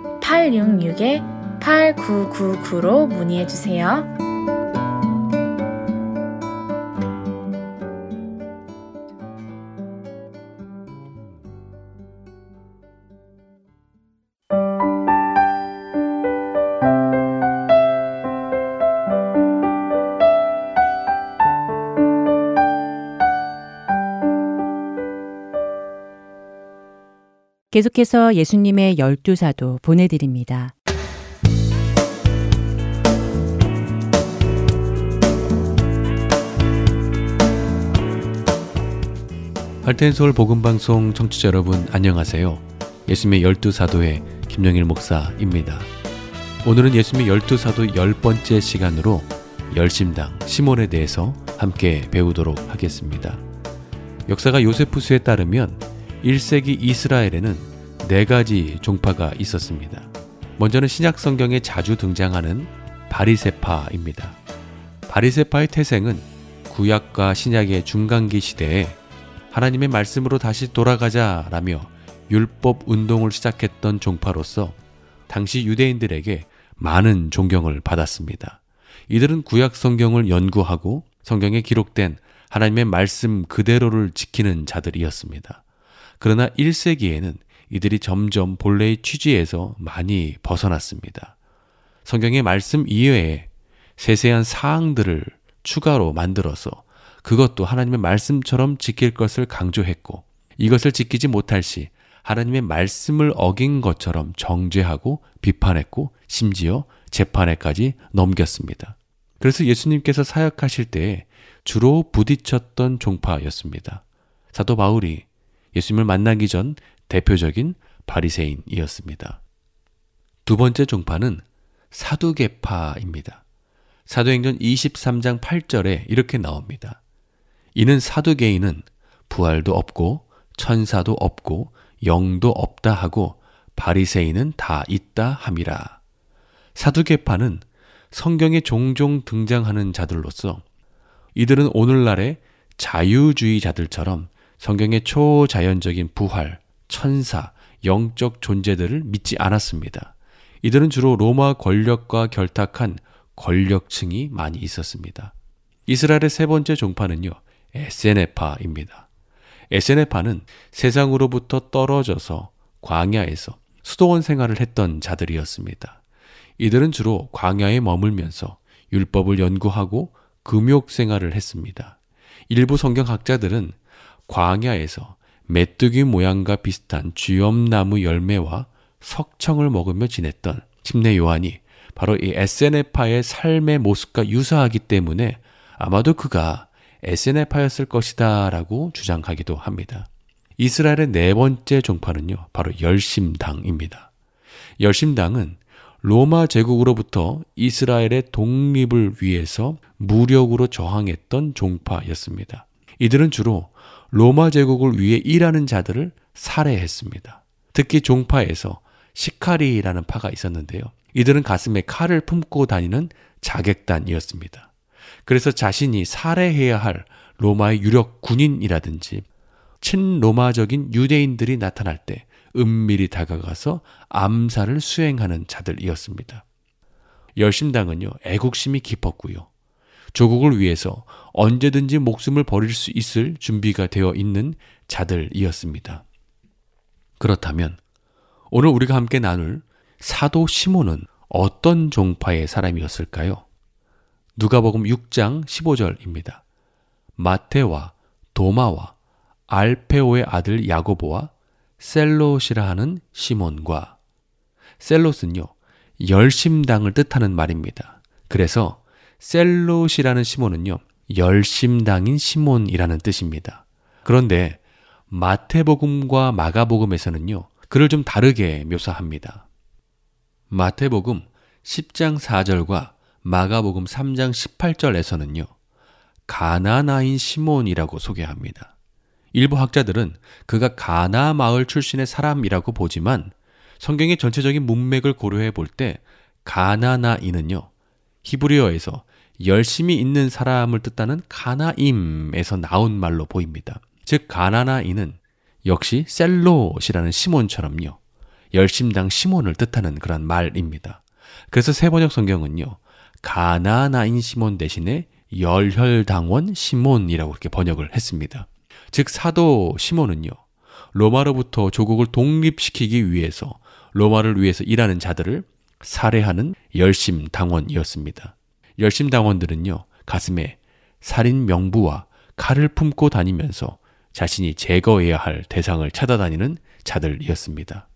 602-866-8999로 문의해 주세요. 계속해서 예수님의 열두 사도 보내드립니다. 할텐 서울 복음 방송 청취자 여러분 안녕하세요. 예수님의 열두 사도의 김영일 목사입니다. 오늘은 예수님의 열두 사도 열 번째 시간으로 열심당 시몬에 대해서 함께 배우도록 하겠습니다. 역사가 요세푸스에 따르면 1세기 이스라엘에는 네 가지 종파가 있었습니다. 먼저는 신약 성경에 자주 등장하는 바리세파입니다. 바리세파의 태생은 구약과 신약의 중간기 시대에 하나님의 말씀으로 다시 돌아가자라며 율법 운동을 시작했던 종파로서 당시 유대인들에게 많은 존경을 받았습니다. 이들은 구약 성경을 연구하고 성경에 기록된 하나님의 말씀 그대로를 지키는 자들이었습니다. 그러나 1세기에는 이들이 점점 본래의 취지에서 많이 벗어났습니다. 성경의 말씀 이외에 세세한 사항들을 추가로 만들어서 그것도 하나님의 말씀처럼 지킬 것을 강조했고 이것을 지키지 못할 시 하나님의 말씀을 어긴 것처럼 정죄하고 비판했고 심지어 재판에까지 넘겼습니다. 그래서 예수님께서 사역하실 때에 주로 부딪혔던 종파였습니다. 사도 바울이 예수님을 만나기 전 대표적인 바리새인이었습니다. 두 번째 종파는 사두개파입니다. 사도행전 23장 8절에 이렇게 나옵니다. 이는 사두개인은 부활도 없고 천사도 없고 영도 없다 하고 바리새인은 다 있다 함이라. 사두개파는 성경에 종종 등장하는 자들로서 이들은 오늘날의 자유주의자들처럼 성경의 초자연적인 부활, 천사, 영적 존재들을 믿지 않았습니다. 이들은 주로 로마 권력과 결탁한 권력층이 많이 있었습니다. 이스라엘의 세 번째 종파는요, 에세네파입니다. 에세네파는 세상으로부터 떨어져서 광야에서 수도원 생활을 했던 자들이었습니다. 이들은 주로 광야에 머물면서 율법을 연구하고 금욕 생활을 했습니다. 일부 성경학자들은 광야에서 메뚜기 모양과 비슷한 쥐엄나무 열매와 석청을 먹으며 지냈던 침례 요한이 바로 이 에세네파의 삶의 모습과 유사하기 때문에 아마도 그가 에세네파였을 것이다 라고 주장하기도 합니다. 이스라엘의 네 번째 종파는요, 바로 열심당입니다. 열심당은 로마 제국으로부터 이스라엘의 독립을 위해서 무력으로 저항했던 종파였습니다. 이들은 주로 로마 제국을 위해 일하는 자들을 살해했습니다. 특히 종파에서 시카리라는 파가 있었는데요. 이들은 가슴에 칼을 품고 다니는 자객단이었습니다. 그래서 자신이 살해해야 할 로마의 유력 군인이라든지 친로마적인 유대인들이 나타날 때 은밀히 다가가서 암살을 수행하는 자들이었습니다. 열심당은요, 애국심이 깊었고요. 조국을 위해서 언제든지 목숨을 버릴 수 있을 준비가 되어 있는 자들이었습니다. 그렇다면 오늘 우리가 함께 나눌 사도 시몬은 어떤 종파의 사람이었을까요? 누가복음 6장 15절입니다. 마테와 도마와 알페오의 아들 야고보와 셀롯이라 하는 시몬과 셀롯은요 열심당을 뜻하는 말입니다. 그래서 셀롯이라는 시몬은요 열심당인 시몬이라는 뜻입니다. 그런데 마태복음과 마가복음에서는요 그를 좀 다르게 묘사합니다. 마태복음 10장 4절과 마가복음 3장 18절에서는요. 가나나인 시몬이라고 소개합니다. 일부 학자들은 그가 가나 마을 출신의 사람이라고 보지만 성경의 전체적인 문맥을 고려해 볼 때 가나나인은요. 히브리어에서 열심히 있는 사람을 뜻하는 가나임에서 나온 말로 보입니다. 즉 가나나인은 역시 셀롯이라는 시몬처럼요. 열심당 시몬을 뜻하는 그런 말입니다. 그래서 세번역 성경은요. 가나나인 시몬 대신에 열혈당원 시몬이라고 이렇게 번역을 했습니다. 즉 사도 시몬은요. 로마로부터 조국을 독립시키기 위해서 로마를 위해서 일하는 자들을 살해하는 열심 당원이었습니다. 열심 당원들은요. 가슴에 살인 명부와 칼을 품고 다니면서 자신이 제거해야 할 대상을 찾아다니는 자들이었습니다.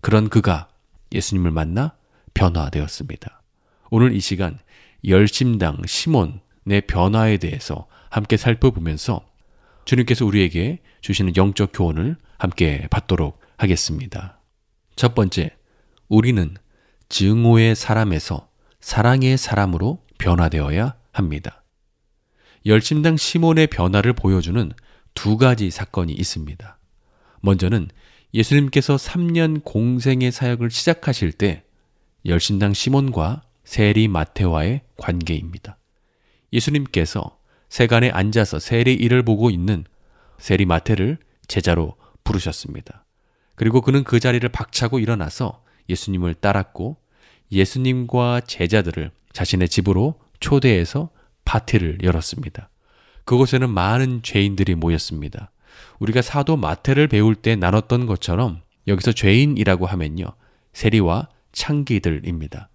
그런 그가 예수님을 만나 변화되었습니다. 오늘 이 시간 열심당 시몬의 변화에 대해서 함께 살펴보면서 주님께서 우리에게 주시는 영적 교훈을 함께 받도록 하겠습니다. 첫 번째, 우리는 증오의 사람에서 사랑의 사람으로 변화되어야 합니다. 열심당 시몬의 변화를 보여주는 두 가지 사건이 있습니다. 먼저는 예수님께서 3년 공생의 사역을 시작하실 때 열심당 시몬과 세리 마테와의 관계입니다. 예수님께서 세간에 앉아서 세리 일을 보고 있는 세리 마테를 제자로 부르셨습니다. 그리고 그는 그 자리를 박차고 일어나서 예수님을 따랐고 예수님과 제자들을 자신의 집으로 초대해서 파티를 열었습니다. 그곳에는 많은 죄인들이 모였습니다. 우리가 사도 마태를 배울 때 나눴던 것처럼 여기서 죄인이라고 하면요. 세리와 창기들입니다.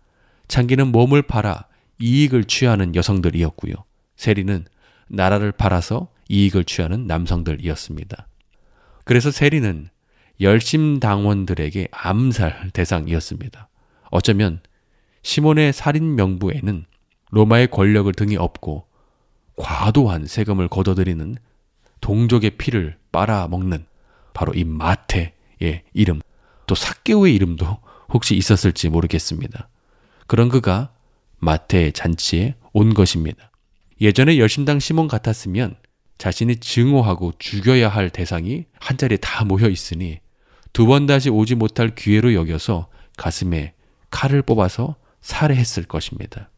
창기는 몸을 팔아 이익을 취하는 여성들이었고요. 세리는 나라를 팔아서 이익을 취하는 남성들이었습니다. 그래서 세리는 열심당원들에게 암살 대상이었습니다. 어쩌면 시몬의 살인 명부에는 로마의 권력을 등에 업고 과도한 세금을 걷어들이는 동족의 피를 빨아먹는 바로 이 마태의 이름, 또 사개오의 이름도 혹시 있었을지 모르겠습니다. 그런 그가 마태의 잔치에 온 것입니다. 예전에 열심당 시몬 같았으면 자신이 증오하고 죽여야 할 대상이 한 자리에 다 모여 있으니 두 번 다시 오지 못할 기회로 여겨서 가슴에 칼을 뽑아서 살해했을 것입니다.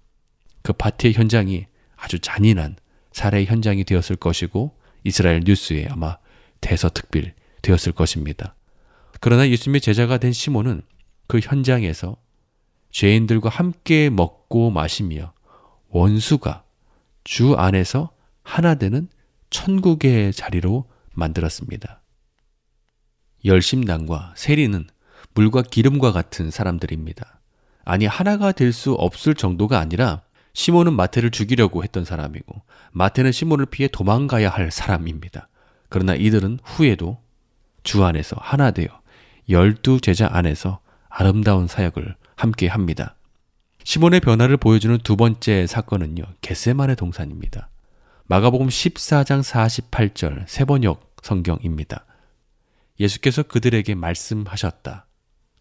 그 파티의 현장이 아주 잔인한 살해 현장이 되었을 것이고 이스라엘 뉴스에 아마 대서특필 되었을 것입니다. 그러나 예수님의 제자가 된 시몬은 그 현장에서 죄인들과 함께 먹고 마시며 원수가 주 안에서 하나 되는 천국의 자리로 만들었습니다. 열심당과 세리는 물과 기름과 같은 사람들입니다. 아니, 하나가 될 수 없을 정도가 아니라 시몬은 마태를 죽이려고 했던 사람이고 마태는 시몬을 피해 도망가야 할 사람입니다. 그러나 이들은 후에도 주 안에서 하나 되어 열두 제자 안에서 아름다운 사역을 함께 합니다. 시몬의 변화를 보여주는 두 번째 사건은요, 겟세만의 동산입니다. 마가복음 14장 48절 세번역 성경입니다. 예수께서 그들에게 말씀하셨다.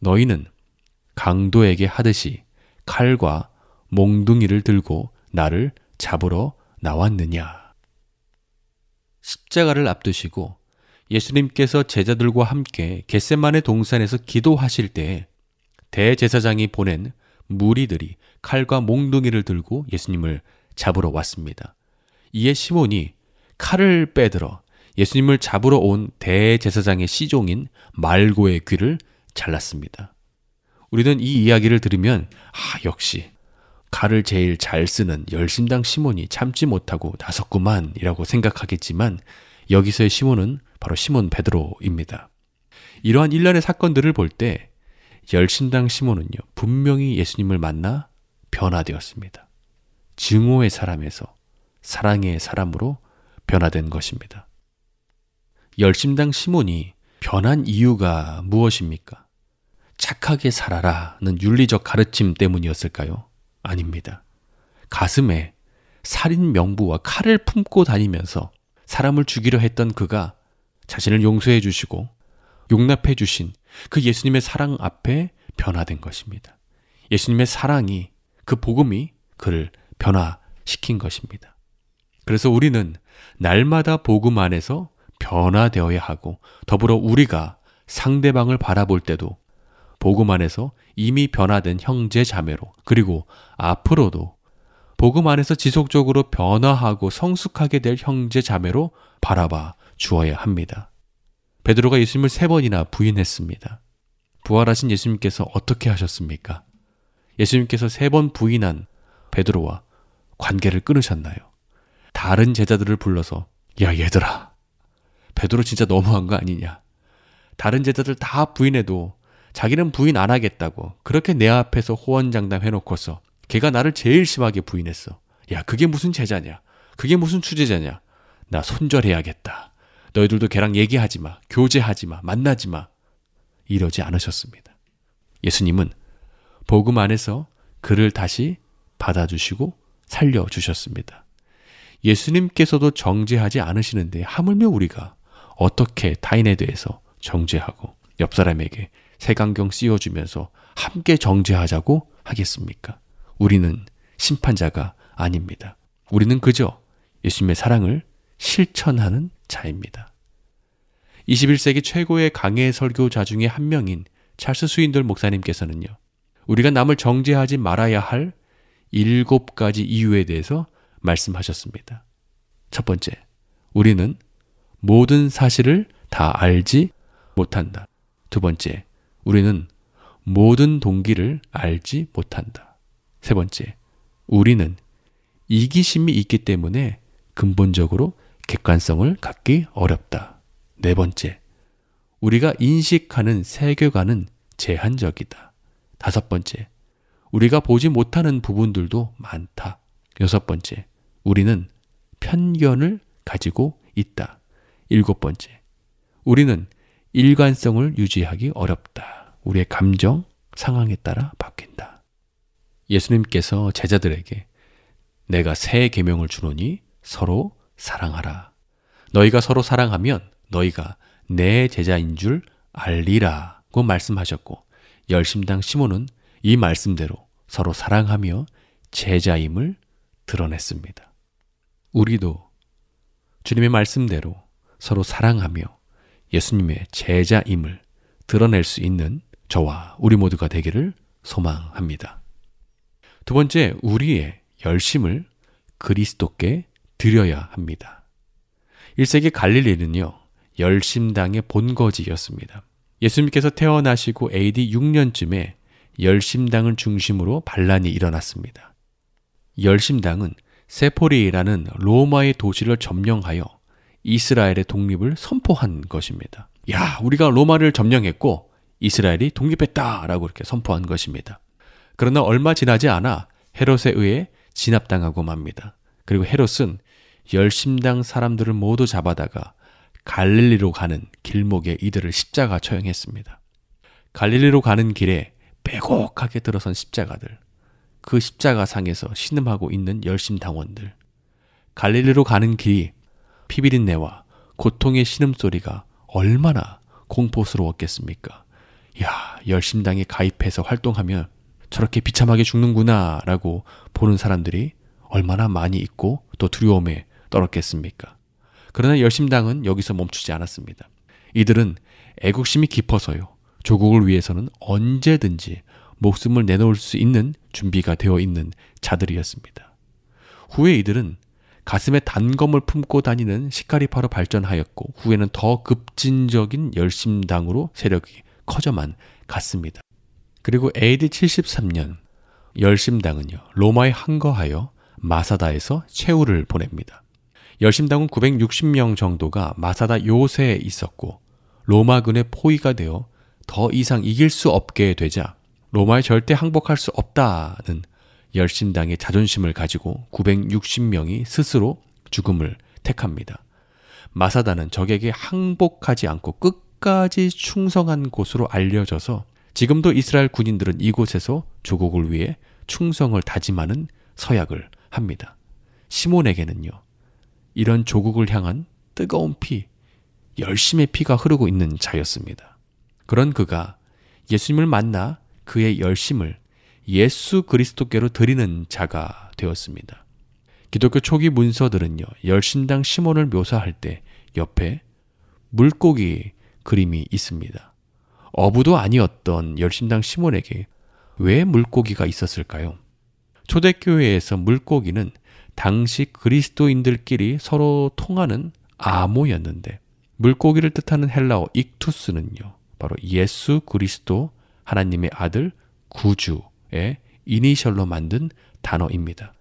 너희는 강도에게 하듯이 칼과 몽둥이를 들고 나를 잡으러 나왔느냐. 십자가를 앞두시고 예수님께서 제자들과 함께 겟세만의 동산에서 기도하실 때 대제사장이 보낸 무리들이 칼과 몽둥이를 들고 예수님을 잡으러 왔습니다. 이에 시몬이 칼을 빼들어 예수님을 잡으러 온 대제사장의 시종인 말고의 귀를 잘랐습니다. 우리는 이 이야기를 들으면 아 역시 칼을 제일 잘 쓰는 열심당 시몬이 참지 못하고 나섰구만이라고 생각하겠지만 여기서의 시몬은 바로 시몬 베드로입니다. 이러한 일련의 사건들을 볼 때 열심당 시몬은요 분명히 예수님을 만나 변화되었습니다. 증오의 사람에서 사랑의 사람으로 변화된 것입니다. 열심당 시몬이 변한 이유가 무엇입니까? 착하게 살아라는 윤리적 가르침 때문이었을까요? 아닙니다. 가슴에 살인 명부와 칼을 품고 다니면서 사람을 죽이려 했던 그가 자신을 용서해 주시고 용납해 주신 그 예수님의 사랑 앞에 변화된 것입니다. 예수님의 사랑이 그 복음이 그를 변화시킨 것입니다. 그래서 우리는 날마다 복음 안에서 변화되어야 하고 더불어 우리가 상대방을 바라볼 때도 복음 안에서 이미 변화된 형제 자매로 그리고 앞으로도 복음 안에서 지속적으로 변화하고 성숙하게 될 형제 자매로 바라봐 주어야 합니다. 베드로가 예수님을 세 번이나 부인했습니다. 부활하신 예수님께서 어떻게 하셨습니까? 예수님께서 세 번 부인한 베드로와 관계를 끊으셨나요? 다른 제자들을 불러서 야 얘들아 베드로 진짜 너무한 거 아니냐? 다른 제자들 다 부인해도 자기는 부인 안 하겠다고 그렇게 내 앞에서 호언장담 해놓고서 걔가 나를 제일 심하게 부인했어. 야 그게 무슨 제자냐? 그게 무슨 추제자냐? 나 손절해야겠다. 너희들도 걔랑 얘기하지 마. 교제하지 마. 만나지 마. 이러지 않으셨습니다. 예수님은 복음 안에서 그를 다시 받아주시고 살려주셨습니다. 예수님께서도 정죄하지 않으시는데 하물며 우리가 어떻게 타인에 대해서 정죄하고 옆 사람에게 색안경 씌워주면서 함께 정죄하자고 하겠습니까? 우리는 심판자가 아닙니다. 우리는 그저 예수님의 사랑을 실천하는 자입니다. 21세기 최고의 강해 설교자 중에 한 명인 찰스 스윈돌 목사님께서는요. 우리가 남을 정죄하지 말아야 할 일곱 가지 이유에 대해서 말씀하셨습니다. 첫 번째, 우리는 모든 사실을 다 알지 못한다. 두 번째, 우리는 모든 동기를 알지 못한다. 세 번째, 우리는 이기심이 있기 때문에 근본적으로 객관성을 갖기 어렵다. 네 번째, 우리가 인식하는 세계관은 제한적이다. 다섯 번째, 우리가 보지 못하는 부분들도 많다. 여섯 번째, 우리는 편견을 가지고 있다. 일곱 번째, 우리는 일관성을 유지하기 어렵다. 우리의 감정, 상황에 따라 바뀐다. 예수님께서 제자들에게 내가 새 계명을 주노니 서로 사랑하라. 너희가 서로 사랑하면 너희가 내 제자인 줄 알리라고 말씀하셨고 열심당 시몬은 이 말씀대로 서로 사랑하며 제자임을 드러냈습니다. 우리도 주님의 말씀대로 서로 사랑하며 예수님의 제자임을 드러낼 수 있는 저와 우리 모두가 되기를 소망합니다. 두 번째, 우리의 열심을 그리스도께 드려야 합니다. 1세기 갈릴리는요, 열심당의 본거지였습니다. 예수님께서 태어나시고 AD 6년쯤에 열심당을 중심으로 반란이 일어났습니다. 열심당은 세포리라는 로마의 도시를 점령하여 이스라엘의 독립을 선포한 것입니다. 야, 우리가 로마를 점령했고 이스라엘이 독립했다라고 이렇게 선포한 것입니다. 그러나 얼마 지나지 않아 헤롯에 의해 진압당하고 맙니다. 그리고 헤롯은 열심당 사람들을 모두 잡아다가 갈릴리로 가는 길목에 이들을 십자가 처형했습니다. 갈릴리로 가는 길에 빼곡하게 들어선 십자가들, 그 십자가 상에서 신음하고 있는 열심 당원들, 갈릴리로 가는 길이 피비린내와 고통의 신음소리가 얼마나 공포스러웠겠습니까? 야, 열심당에 가입해서 활동하면 저렇게 비참하게 죽는구나 라고 보는 사람들이 얼마나 많이 있고 또 두려움에 떨었겠습니까? 그러나 열심당은 여기서 멈추지 않았습니다. 이들은 애국심이 깊어서요. 조국을 위해서는 언제든지 목숨을 내놓을 수 있는 준비가 되어 있는 자들이었습니다. 후에 이들은 가슴에 단검을 품고 다니는 시카리파로 발전하였고 후에는 더 급진적인 열심당으로 세력이 커져만 갔습니다. 그리고 AD 73년 열심당은요 로마에 항거하여 마사다에서 최후를 보냅니다. 열심당은 960명 정도가 마사다 요새에 있었고 로마군의 포위가 되어 더 이상 이길 수 없게 되자 로마에 절대 항복할 수 없다는 열심당의 자존심을 가지고 960명이 스스로 죽음을 택합니다. 마사다는 적에게 항복하지 않고 끝 까지 충성한 곳으로 알려져서 지금도 이스라엘 군인들은 이곳에서 조국을 위해 충성을 다짐하는 서약을 합니다. 시몬에게는요, 이런 조국을 향한 뜨거운 피, 열심의 피가 흐르고 있는 자였습니다. 그런 그가 예수님을 만나 그의 열심을 예수 그리스도께로 드리는 자가 되었습니다. 기독교 초기 문서들은요, 열심당 시몬을 묘사할 때 옆에 물고기 그림이 있습니다. 어부도 아니었던 열심당 시몬에게 왜 물고기가 있었을까요? 초대교회에서 물고기는 당시 그리스도인들끼리 서로 통하는 암호였는데 물고기를 뜻하는 헬라어 익투스는요. 바로 예수 그리스도 하나님의 아들 구주의 이니셜로 만든 단어입니다.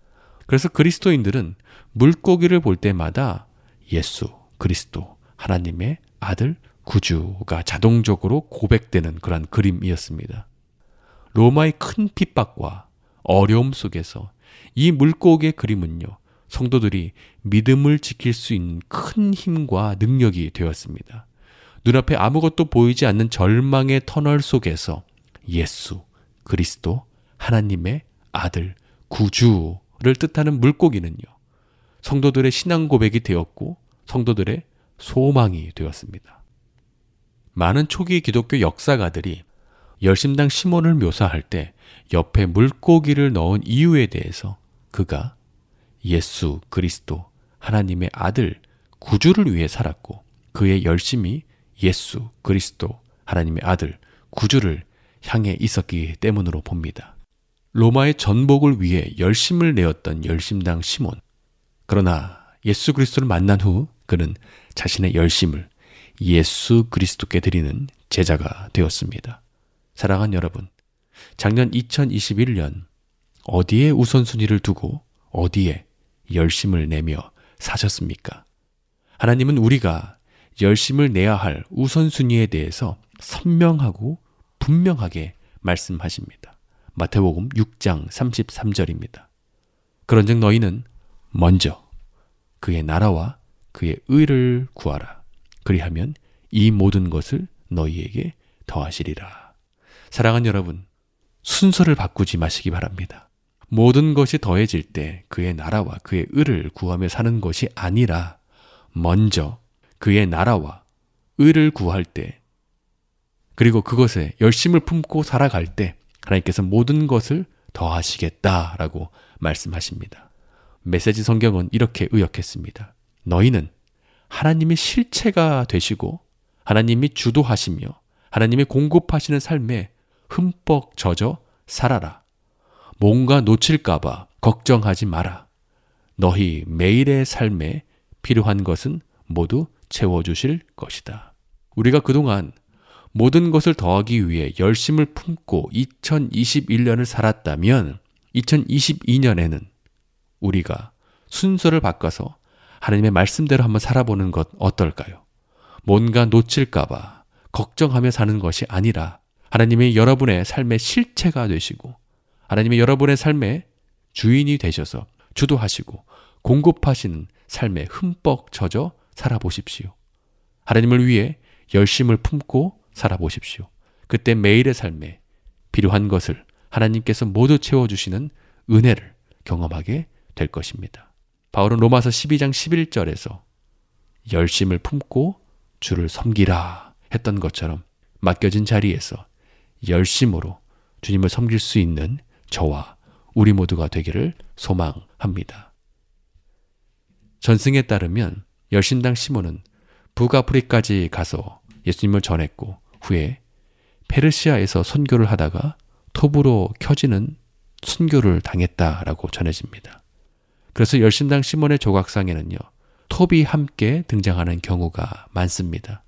그래서 그리스도인들은 물고기를 볼 때마다 예수 그리스도 하나님의 아들 구주가 자동적으로 고백되는 그런 그림이었습니다. 로마의 큰 핍박과 어려움 속에서 이 물고기의 그림은요, 성도들이 믿음을 지킬 수 있는 큰 힘과 능력이 되었습니다. 눈앞에 아무것도 보이지 않는 절망의 터널 속에서 예수, 그리스도, 하나님의 아들, 구주를 뜻하는 물고기는요, 성도들의 신앙 고백이 되었고, 성도들의 소망이 되었습니다. 많은 초기 기독교 역사가들이 열심당 시몬을 묘사할 때 옆에 물고기를 넣은 이유에 대해서 그가 예수 그리스도 하나님의 아들 구주를 위해 살았고 그의 열심이 예수 그리스도 하나님의 아들 구주를 향해 있었기 때문으로 봅니다. 로마의 전복을 위해 열심을 내었던 열심당 시몬. 그러나 예수 그리스도를 만난 후 그는 자신의 열심을 예수 그리스도께 드리는 제자가 되었습니다. 사랑한 여러분, 작년 2021년 어디에 우선순위를 두고 어디에 열심을 내며 사셨습니까? 하나님은 우리가 열심을 내야 할 우선순위에 대해서 선명하고 분명하게 말씀하십니다. 마태복음 6장 33절입니다. 그런즉 너희는 먼저 그의 나라와 그의 의를 구하라. 그리하면 이 모든 것을 너희에게 더하시리라. 사랑하는 여러분, 순서를 바꾸지 마시기 바랍니다. 모든 것이 더해질 때 그의 나라와 그의 의를 구하며 사는 것이 아니라 먼저 그의 나라와 의를 구할 때 그리고 그것에 열심을 품고 살아갈 때 하나님께서 모든 것을 더하시겠다라고 말씀하십니다. 메시지 성경은 이렇게 의역했습니다. 너희는 하나님의 실체가 되시고 하나님이 주도하시며 하나님이 공급하시는 삶에 흠뻑 젖어 살아라. 뭔가 놓칠까봐 걱정하지 마라. 너희 매일의 삶에 필요한 것은 모두 채워주실 것이다. 우리가 그동안 모든 것을 더하기 위해 열심을 품고 2021년을 살았다면 2022년에는 우리가 순서를 바꿔서 하나님의 말씀대로 한번 살아보는 것 어떨까요? 뭔가 놓칠까봐 걱정하며 사는 것이 아니라 하나님이 여러분의 삶의 실체가 되시고 하나님이 여러분의 삶의 주인이 되셔서 주도하시고 공급하시는 삶에 흠뻑 젖어 살아보십시오. 하나님을 위해 열심을 품고 살아보십시오. 그때 매일의 삶에 필요한 것을 하나님께서 모두 채워주시는 은혜를 경험하게 될 것입니다. 바울은 로마서 12장 11절에서 열심을 품고 주를 섬기라 했던 것처럼 맡겨진 자리에서 열심으로 주님을 섬길 수 있는 저와 우리 모두가 되기를 소망합니다. 전승에 따르면 열심당 시몬은 북아프리까지 가서 예수님을 전했고 후에 페르시아에서 선교를 하다가 톱으로 켜지는 순교를 당했다라고 전해집니다. 그래서 열심당 시몬의 조각상에는요, 톱이 함께 등장하는 경우가 많습니다.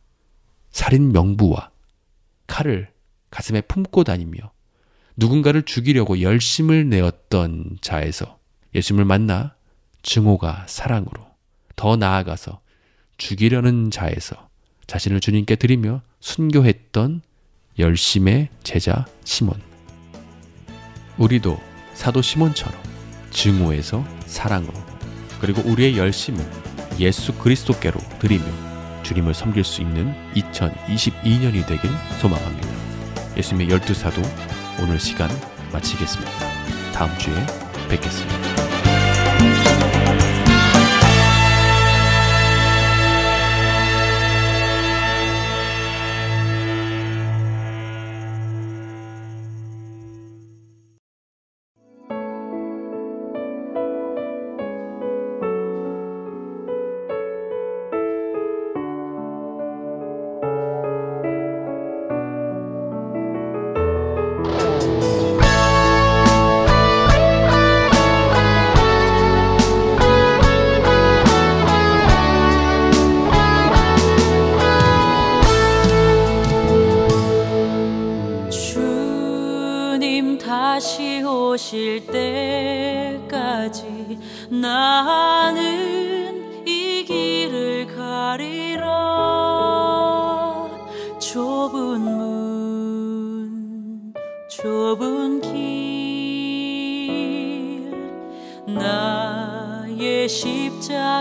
살인 명부와 칼을 가슴에 품고 다니며 누군가를 죽이려고 열심을 내었던 자에서 예수님을 만나 증오가 사랑으로 더 나아가서 죽이려는 자에서 자신을 주님께 드리며 순교했던 열심의 제자 시몬. 우리도 사도 시몬처럼 증오에서 사랑으로 그리고 우리의 열심을 예수 그리스도께로 드리며 주님을 섬길 수 있는 2022년이 되길 소망합니다. 예수님의 열두 사도 오늘 시간 마치겠습니다. 다음 주에 뵙겠습니다.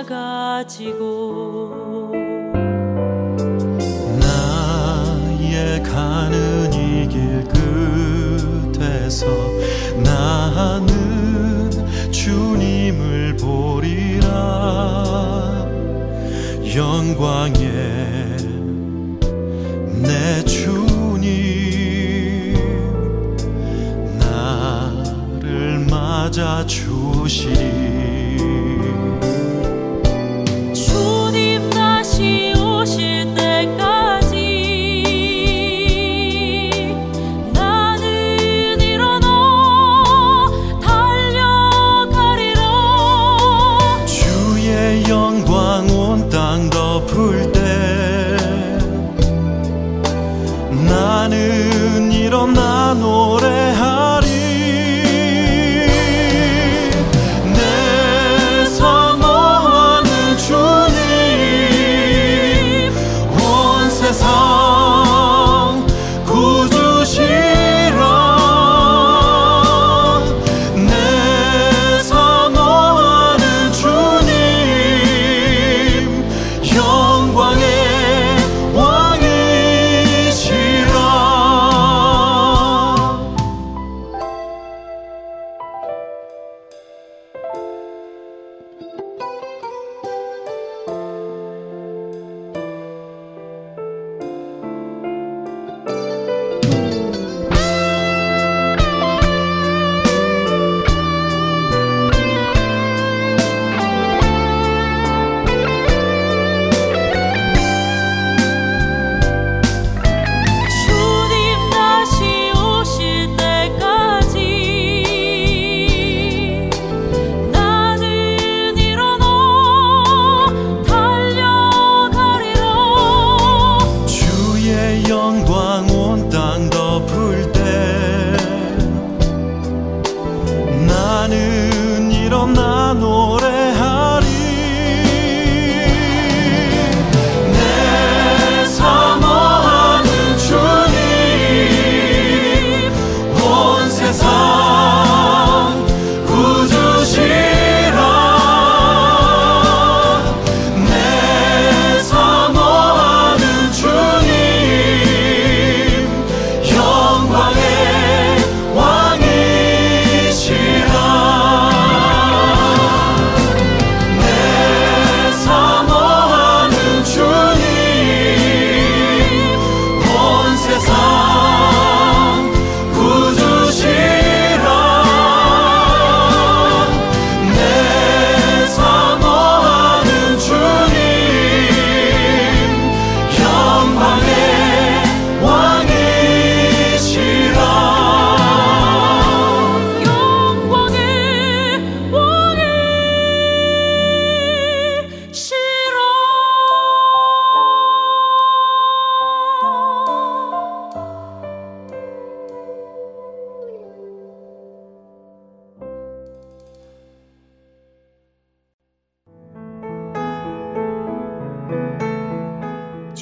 가 지고 나의 가는 이 길 끝에서 나는 주님을 보리라. 영광의 내 주님 나를 맞아 주시리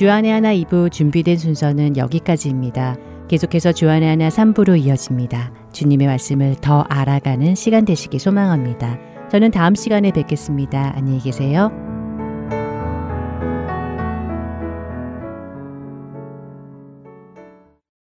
주안의 하나 2부 준비된 순서는 여기까지입니다. 계속해서 주안의 하나 3부로 이어집니다. 주님의 말씀을 더 알아가는 시간 되시기 소망합니다. 저는 다음 시간에 뵙겠습니다. 안녕히 계세요.